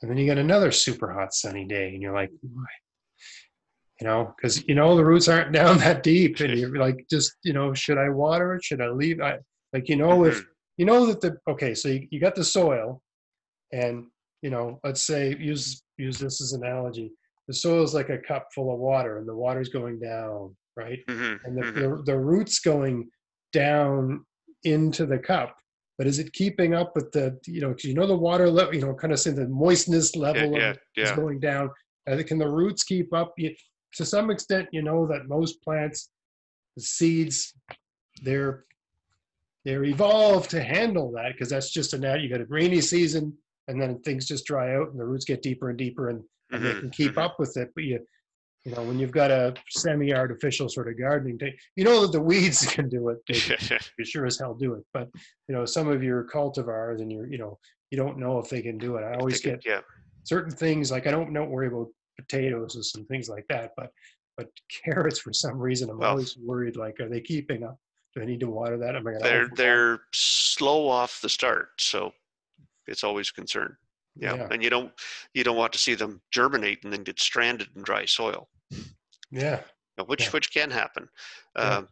and then you get another super hot sunny day, and you're like, why? You know, because you know the roots aren't [LAUGHS] down that deep, and you're like, just you know, should I water it? Should I leave? I like you know if mm-hmm. you know that the okay, so you, you got the soil, and you know, let's say use use this as an analogy. The soil is like a cup full of water, and the water's going down, right? Mhm, and the, mhm. the, the roots going down into the cup but is it keeping up with the you know you know the water level you know kind of say the moistness yeah level yeah of, is yeah going down uh, can the roots keep up you, to some extent you know that most plants the seeds they're they're evolved to handle that because that's just a nat you got a rainy season and then things just dry out and the roots get deeper and deeper and, and they Mhm, can keep mhm. up with it but you you know when you've got a semi-artificial sort of gardening thing you know that the weeds [LAUGHS] can do it [LAUGHS] they you sure as hell do it but you know some of your cultivars and your you know you don't know if they can do it. I always They get yeah. certain things like i don't don't worry about potatoes and some things like that but but carrots for some reason i'm Well- always worried like are they keeping up? Do i need to water that? Am i gonna they're they're slow off the start so it's always a concern yeah. yeah and you don't you don't want to see them germinate and then get stranded in dry soil yeah which Yeah. which can happen Yeah. um,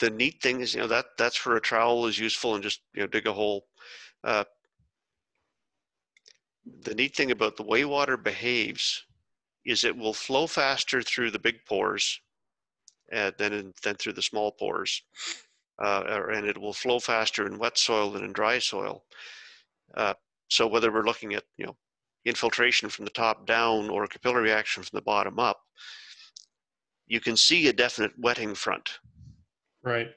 the neat thing is you know that that's where a trowel is useful and just you know dig a hole uh, the neat thing about the way water behaves is it will flow faster through the big pores uh, than in, than through the small pores uh, and it will flow faster in wet soil than in dry soil uh, so whether we're looking at you know infiltration from the top down or capillary action from the bottom up you can see a definite wetting front right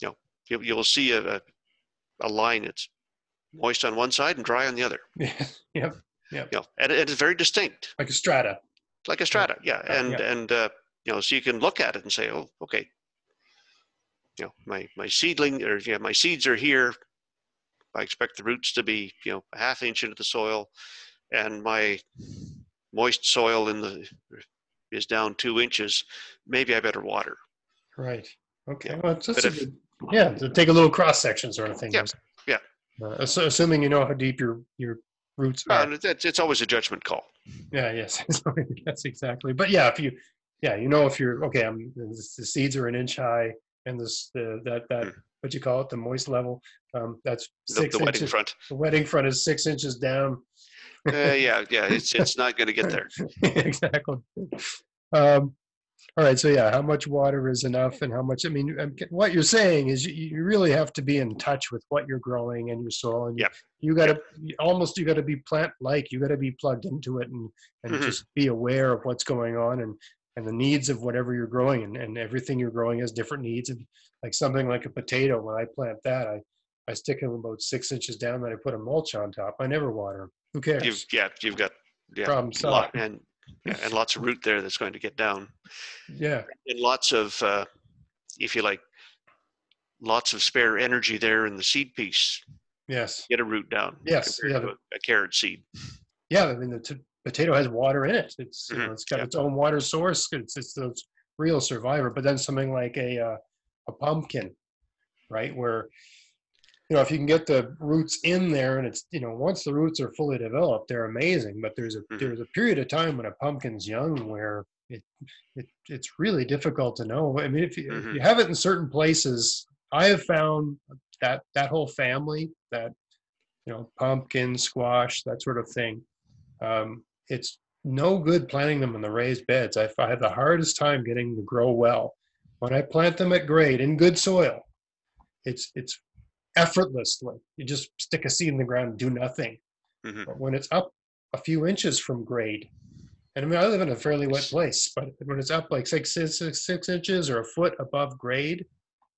you, know, you'll see a, a, a line that's moist on one side and dry on the other yeah [LAUGHS] yep Yep. You know, and it is very distinct, Like a strata. like a strata. Yeah, Uh, and yeah. and uh, you know, so you can look at it and say, oh, okay. You know, my my seedling or yeah, my seeds are here. I expect the roots to be you know a half inch into the soil, and my moist soil in the is down two inches. Maybe I better water. Right. Okay. Yeah. Well, it's just a if- good, yeah, to take a little cross section sort of thing. Yeah, yeah. Uh, assu- assuming you know how deep your your roots are. And it's, it's always a judgment call. Yeah, yes, [LAUGHS] that's exactly. But yeah, if you, yeah, you know, if you're okay, I'm the seeds are an inch high, and this the that that Hmm. what you call it, the moist level, um, that's The, six the wetting inches. front. The wetting front is six inches down. Uh, yeah, yeah. It's it's not going to get there. [LAUGHS] exactly. Um, all right, so yeah, how much water is enough, and how much? I mean, um, what you're saying is you, you really have to be in touch with what you're growing and your soil, and you, Yep. you got to almost you got to be plant like. You got to be plugged into it and and Mhm. just be aware of what's going on and and the needs of whatever you're growing, and, and everything you're growing has different needs. And like something like a potato, when I plant that, I I stick them about six inches down, then I put a mulch on top. I never water Who cares? You've yeah, you've got yeah, Problem solved. and yeah, and lots of root there that's going to get down, Yeah. and lots of uh, if you like, lots of spare energy there in the seed piece. Yes. Get a root down. Yes, yeah, a, a carrot seed. Yeah, I mean the t- potato has water in it. It's you know, Mhm, it's got its own water source. It's it's a real survivor. But then something like a uh, a pumpkin, right? Where you know if you can get the roots in there, and it's you know once the roots are fully developed, they're amazing. But there's a Mhm. there's a period of time when a pumpkin's young where it, it it's really difficult to know. I mean, if you, if Mhm. you have it in certain places, I have found that that whole family that you know pumpkin, squash, that sort of thing um, it's no good planting them in the raised beds. I, I have the hardest time getting them to grow well. When I plant them at grade in good soil, it's it's effortlessly. You just stick a seed in the ground and do nothing. Mhm. But when it's up a few inches from grade, and I mean I live in a fairly wet place, but when it's up like six, six, six, six inches or a foot above grade,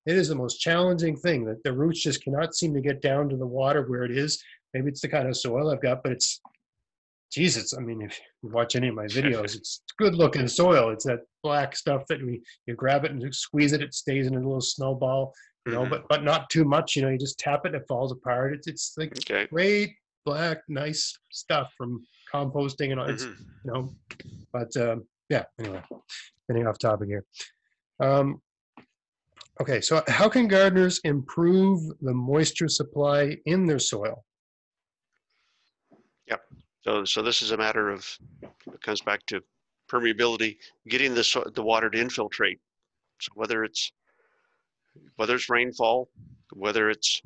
it is the most challenging thing that the roots just cannot seem to get down to the water where it is. Maybe it's the kind of soil I've got, but it's Jesus, I mean, if you watch any of my [LAUGHS] videos, it's good looking soil. It's that black stuff that we you grab it and you squeeze it, it stays in a little snowball, you know, Mhm. but but not too much. You know, you just tap it, it falls apart. It's it's like Okay. great black, nice stuff from composting and all. It's Mhm. you know, but um, yeah. Anyway, getting off topic here. Um, okay, so how can gardeners improve the moisture supply in their soil? So so this is a matter of it comes back to permeability, getting the so- the water to infiltrate. So whether it's whether it's rainfall, whether it's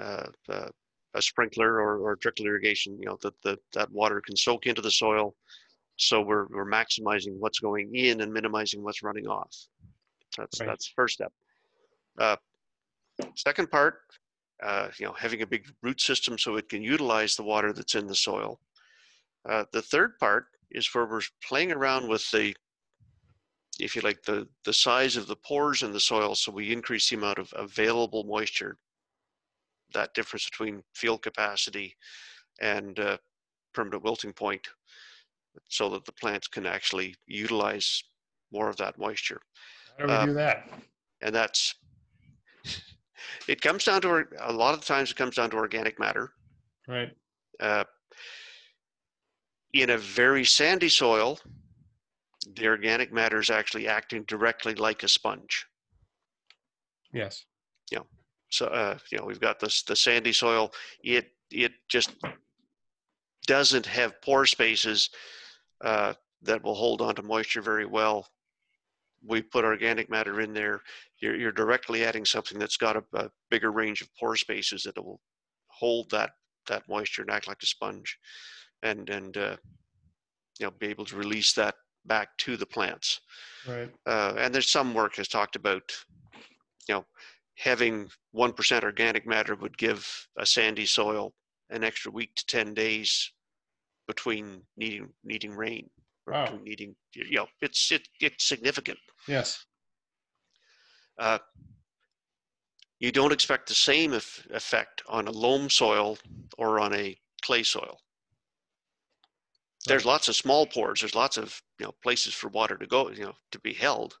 uh, uh, a sprinkler or, or trickle irrigation, you know that the, that water can soak into the soil. So we're we're maximizing what's going in and minimizing what's running off. That's Right. that's the first step. Uh, second part, uh, you know, having a big root system so it can utilize the water that's in the soil. Uh, the third part is where we're playing around with the, if you like, the, the size of the pores in the soil. So we increase the amount of available moisture, that difference between field capacity and uh, permanent wilting point, so that the plants can actually utilize more of that moisture. How do we Uh, do that? And that's, it comes down to, a lot of the times it comes down to organic matter. Right. uh, in a very sandy soil, the organic matter is actually acting directly like a sponge. Yes. Yeah. So, uh, you know, we've got this the sandy soil. It it just doesn't have pore spaces uh, that will hold on to moisture very well. We put organic matter in there. You're, you're directly adding something that's got a, a bigger range of pore spaces that will hold that that moisture and act like a sponge, and and uh, you know be able to release that back to the plants. Right. Uh, and there's some work has talked about, you know, having 1% organic matter would give a sandy soil an extra week to 10 days between needing needing rain or Wow. needing you know it's it, it's significant Yes. uh, you don't expect the same eff- effect on a loam soil or on a clay soil there's lots of small pores. There's lots of you know places for water to go, you know, to be held.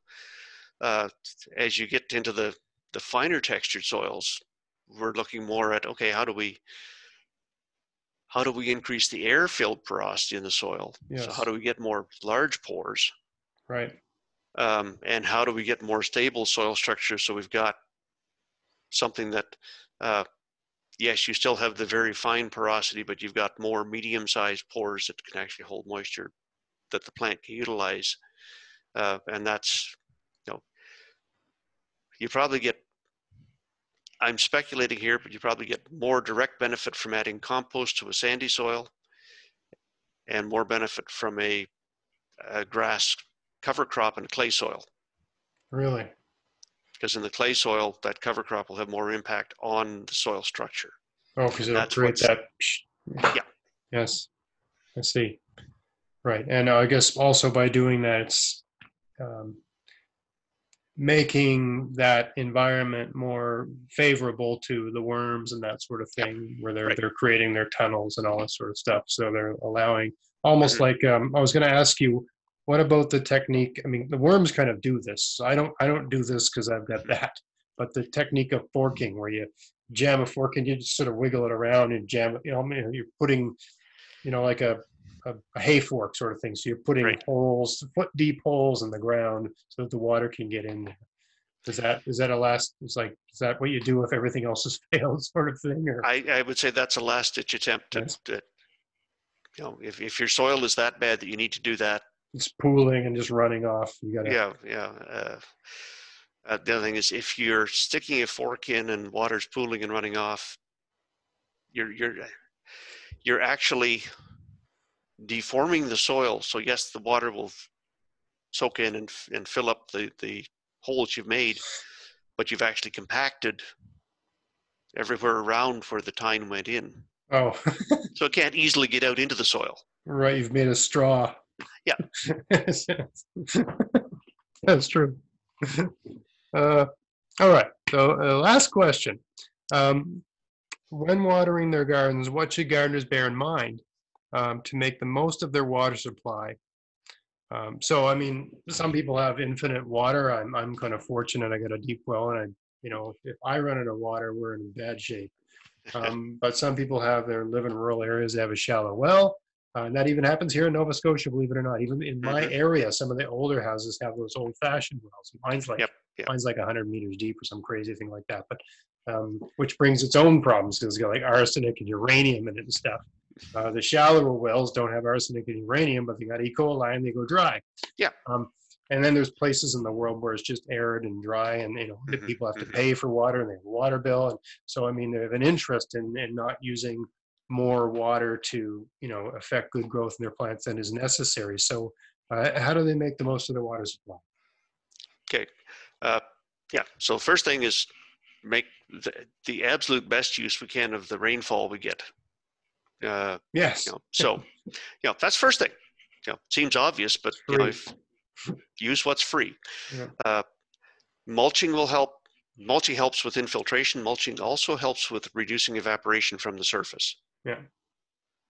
Uh, as you get into the the finer textured soils, we're looking more at okay, how do we how do we increase the air filled porosity in the soil? Yes. So how do we get more large pores? Right. Um, and how do we get more stable soil structure so we've got something that uh, yes, you still have the very fine porosity, but you've got more medium-sized pores that can actually hold moisture that the plant can utilize. Uh, and that's, you know, you probably get, I'm speculating here, but you probably get more direct benefit from adding compost to a sandy soil and more benefit from a, a grass cover crop in clay soil. Really? Because in the clay soil, that cover crop will have more impact on the soil structure. Oh, because it'll That's create what's- that. Yeah. Yes, I see. Right, and I guess also by doing that, it's um, making that environment more favorable to the worms and that sort of thing, where they're right. they're creating their tunnels and all that sort of stuff. So they're allowing, almost Mhm. like um, I was going to ask you, what about the technique? I mean, the worms kind of do this. So I don't I don't do this because I've got that, but the technique of forking, where you jam a fork and you just sort of wiggle it around and jam it. You know, you're putting, you know, like a, a, a hay fork sort of thing. So you're putting Right. holes, foot deep holes in the ground so that the water can get in there. Is that is that a last? It's like is that what you do if everything else has [LAUGHS] failed, sort of thing? Or I, I would say that's a last ditch attempt to, Yes. you know, if, if your soil is that bad that you need to do that, it's pooling and just running off. You got to yeah, yeah. Uh, uh, the other thing is if you're sticking a fork in and water's pooling and running off, you're, you're, you're actually deforming the soil. So yes, the water will soak in and, and fill up the, the holes you've made, but you've actually compacted everywhere around where the tine went in. Oh, [LAUGHS] So it can't easily get out into the soil. right. You've made a straw. Yeah. [LAUGHS] That's true. Uh, all right. So, uh, last question. Um, when watering their gardens, what should gardeners bear in mind um, to make the most of their water supply? Um, so, I mean, some people have infinite water. I'm, I'm kind of fortunate. I got a deep well, and I, you know, if I run out of water, we're in bad shape. [LAUGHS] Um, but some people have their live in rural areas. They have a shallow well. Uh, and that even happens here in Nova Scotia, believe it or not. Even in my Mhm. area, some of the older houses have those old-fashioned wells. Mine's like Yep, yep. mine's like 100 meters deep or some crazy thing like that. But um, which brings its own problems because it's got like arsenic and uranium in it and stuff. Uh, the shallower wells don't have arsenic and uranium, but they got E. coli and they go dry. Yeah. Um, and then there's places in the world where it's just arid and dry, and you know Mhm, people have to mhm. pay for water and they have a water bill, and so I mean they have an interest in in not using more water to you know affect good growth in their plants than is necessary. So uh, how do they make the most of their water supply? Okay. Uh, yeah. So first thing is make the, the absolute best use we can of the rainfall we get. Uh, Yes. you know, so, [LAUGHS] you know, that's first thing. You know, seems obvious, but you know, if, use what's free. Yeah. Uh, mulching will help. Mulching helps with infiltration. Mulching also helps with reducing evaporation from the surface. Yeah.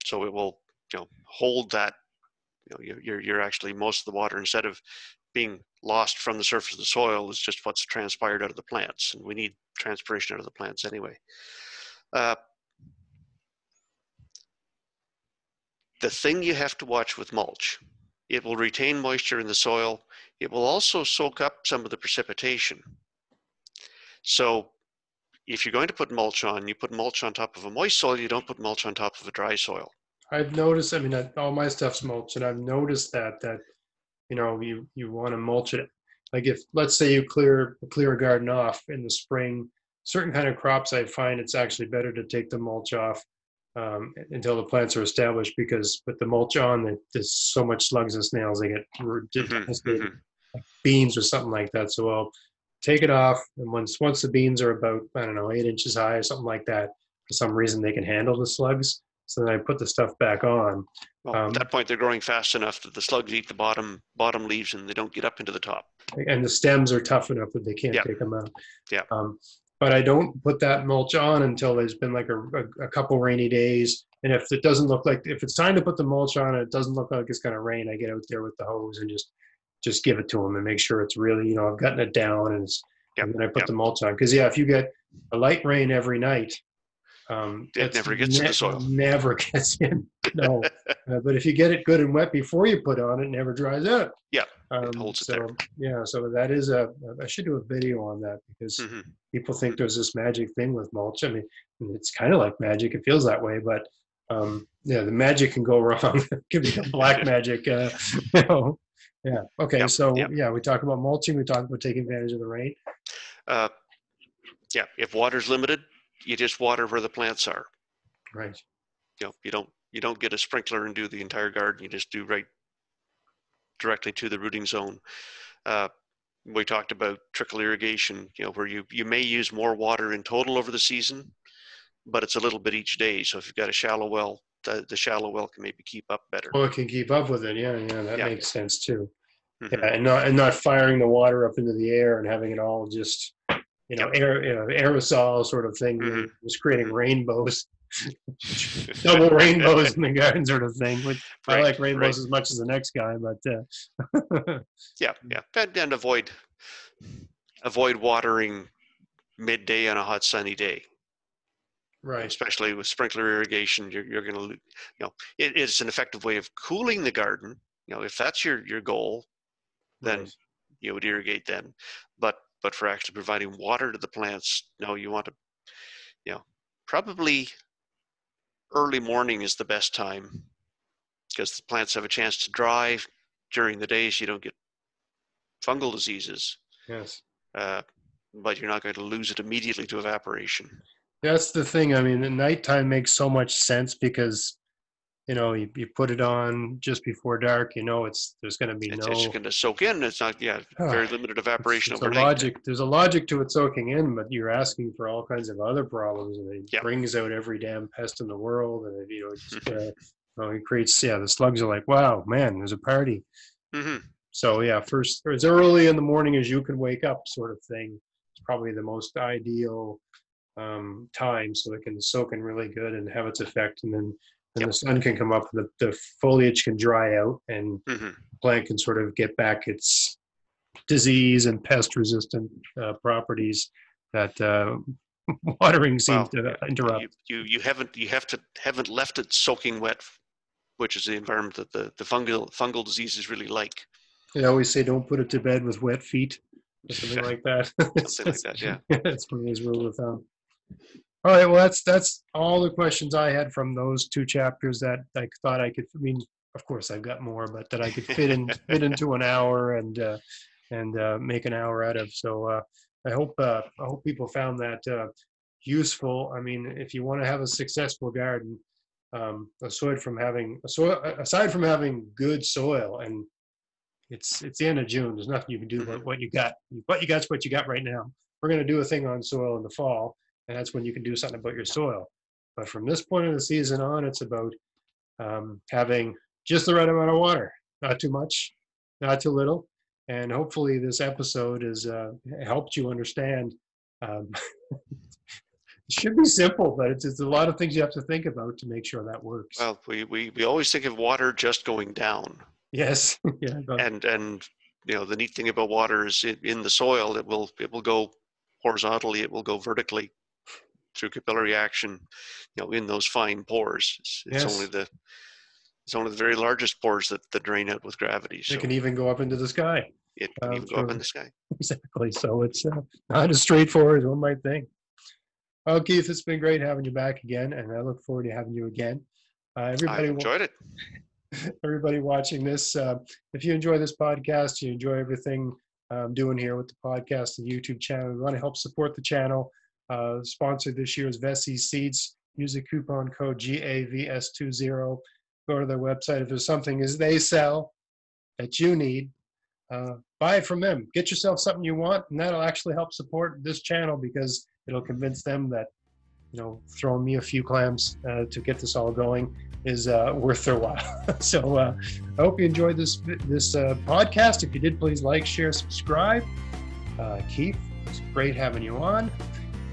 So it will, you know, hold that. You know, you're- you're actually most of the water instead of being lost from the surface of the soil is just what's transpired out of the plants, and we need transpiration out of the plants anyway. Uh, the thing you have to watch with mulch, it will retain moisture in the soil. It will also soak up some of the precipitation. So if you're going to put mulch on, you put mulch on top of a moist soil, you don't put mulch on top of a dry soil. I've noticed, I mean, I- all my stuff's mulch, and I've noticed that, that, you know, you, you want to mulch it. Like if, let's say you clear, clear a garden off in the spring, certain kind of crops, I find it's actually better to take the mulch off um, until the plants are established, because with the mulch on, there- there's so much slugs and snails, they get Mhm, devastated. mhm. beans or something like that. So I'll take it off, and once once the beans are about I don't know eight inches high or something like that, for some reason they can handle the slugs. So then I put the stuff back on. Well, Um, at that point, they're growing fast enough that the slugs eat the bottom bottom leaves and they don't get up into the top. and the stems are tough enough that they can't Yeah. take them out. Yeah. Um, but I don't put that mulch on until there's been like a, a, a couple rainy days. And if it doesn't look like if it's time to put the mulch on and it doesn't look like it's going to rain, I get out there with the hose and just just give it to them and make sure it's really you know I've gotten it down and it's Yep, and then I put yep. the mulch on because yeah, if you get a light rain every night, um, It never gets in the soil. Never [LAUGHS] gets in. No, uh, but if you get it good and wet before you put on, it never dries out. Yeah, um, holds it so, there. Yeah, so that is a. I should do a video on that because Mhm. people think there's this magic thing with mulch. I mean, it's kind of like magic. It feels that way, but um, yeah, the magic can go [LAUGHS] wrong. it can be black [LAUGHS] magic. Uh, you know. Yeah. Okay. Yep, so yep. yeah, we talk about mulching. We talk about taking advantage of the rain. Uh, yeah, if water's limited, you just water where the plants are. Right. You know, you don't you don't get a sprinkler and do the entire garden. You just do right directly to the rooting zone. Uh, we talked about trickle irrigation. You know, where you you may use more water in total over the season, but it's a little bit each day. So if you've got a shallow well, the, the shallow well can maybe keep up better. Well, it can keep up with it. Yeah. Yeah. That Yeah. makes sense too. Mhm. Yeah, and not and not firing the water up into the air and having it all just you know air you know aerosol sort of thing, Mhm. just creating Mhm. rainbows, [LAUGHS] double rainbows in the garden sort of thing. Which I Right, like rainbows right. as much as the next guy, but uh, [LAUGHS] Yeah, yeah, and, and avoid avoid watering midday on a hot sunny day. Right, especially with sprinkler irrigation, you're, you're going to, you know, it, it's an effective way of cooling the garden. You know, if that's your, your goal, then right. you would irrigate then. But, but for actually providing water to the plants, no, you want to, you know, probably early morning is the best time because the plants have a chance to dry during the day so you don't get fungal diseases. yes. Uh, but you're not going to lose it immediately to evaporation. That's the thing. I mean, the nighttime makes so much sense because you know you, you put it on just before dark. You know, it's there's going to be It's, no it's going to soak in. It's not, yeah, very limited evaporation It's a overnight. logic. There's a logic to it soaking in, but you're asking for all kinds of other problems, and it Yep. brings out every damn pest in the world, and it, you know, just, [LAUGHS] uh, you know, it creates. Yeah, the slugs are like, wow, man, there's a party. hmm So yeah, first or as early in the morning as you can wake up, sort of thing. It's probably the most ideal um, time, so it can soak in really good and have its effect, and then. then Yep. the sun can come up, the, the foliage can dry out, and hmm plant can sort of get back its disease and pest resistant uh, properties that uh, [LAUGHS] watering seems Well, to interrupt. You, you you haven't you have to haven't left it soaking wet, which is the environment that the, the fungal fungal diseases really like. They always say don't put it to bed with wet feet or something [LAUGHS] like that. [LAUGHS] Something like that, yeah. That's one of those rules of thumb. All right, well, that's that's all the questions I had from those two chapters that I thought I could. I mean, of course, I've got more, but that I could fit in [LAUGHS] fit into an hour and uh, and uh, make an hour out of. So uh, I hope uh, I hope people found that uh, useful. I mean, if you want to have a successful garden, um, aside from having a soil, aside from having good soil, and it's it's the end of June. There's nothing you can do but what you got. What you got's what you got right now. We're going to do a thing on soil in the fall, and that's when you can do something about your soil. But from this point of the season on, it's about um, having just the right amount of water, not too much, not too little, and hopefully this episode has uh, helped you understand. Um, [LAUGHS] it should be simple, but it's, it's a lot of things you have to think about to make sure that works. Well, we, we, we always think of water just going down, yes, [LAUGHS] yeah, and and you know the neat thing about water is it, in the soil it will it will go horizontally, it will go vertically through capillary action, you know, in those fine pores. It's, it's Yes. only the it's only the very largest pores that, that drain out with gravity. So it can even go up into the sky. it can uh, even go up in the sky. exactly. So it's uh, not as straightforward as one might think. Well, Keith, it's been great having you back again, and I look forward to having you again. Uh, I everybody, wa- enjoyed it. [LAUGHS] everybody watching this, uh, if you enjoy this podcast, you enjoy everything I'm doing here with the podcast and YouTube channel, we want to help support the channel. Uh, this year is Vesey's Seeds. Use the coupon code GAVS20. Go to their website. If there's something as they sell that you need, uh, buy from them. Get yourself something you want, and that'll actually help support this channel because it'll convince them that you know throwing me a few clams uh, to get this all going is uh, worth their while. [LAUGHS] so uh, I hope you enjoyed this this uh, podcast. If you did, please like, share, subscribe. Uh, Keith, it's great having you on.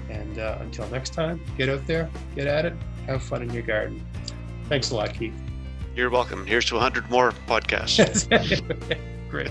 And uh, until next time, get out there, get at it, have fun in your garden. Thanks a lot, Keith. You're welcome. Here's to 100 more podcasts. [LAUGHS] [LAUGHS] Great.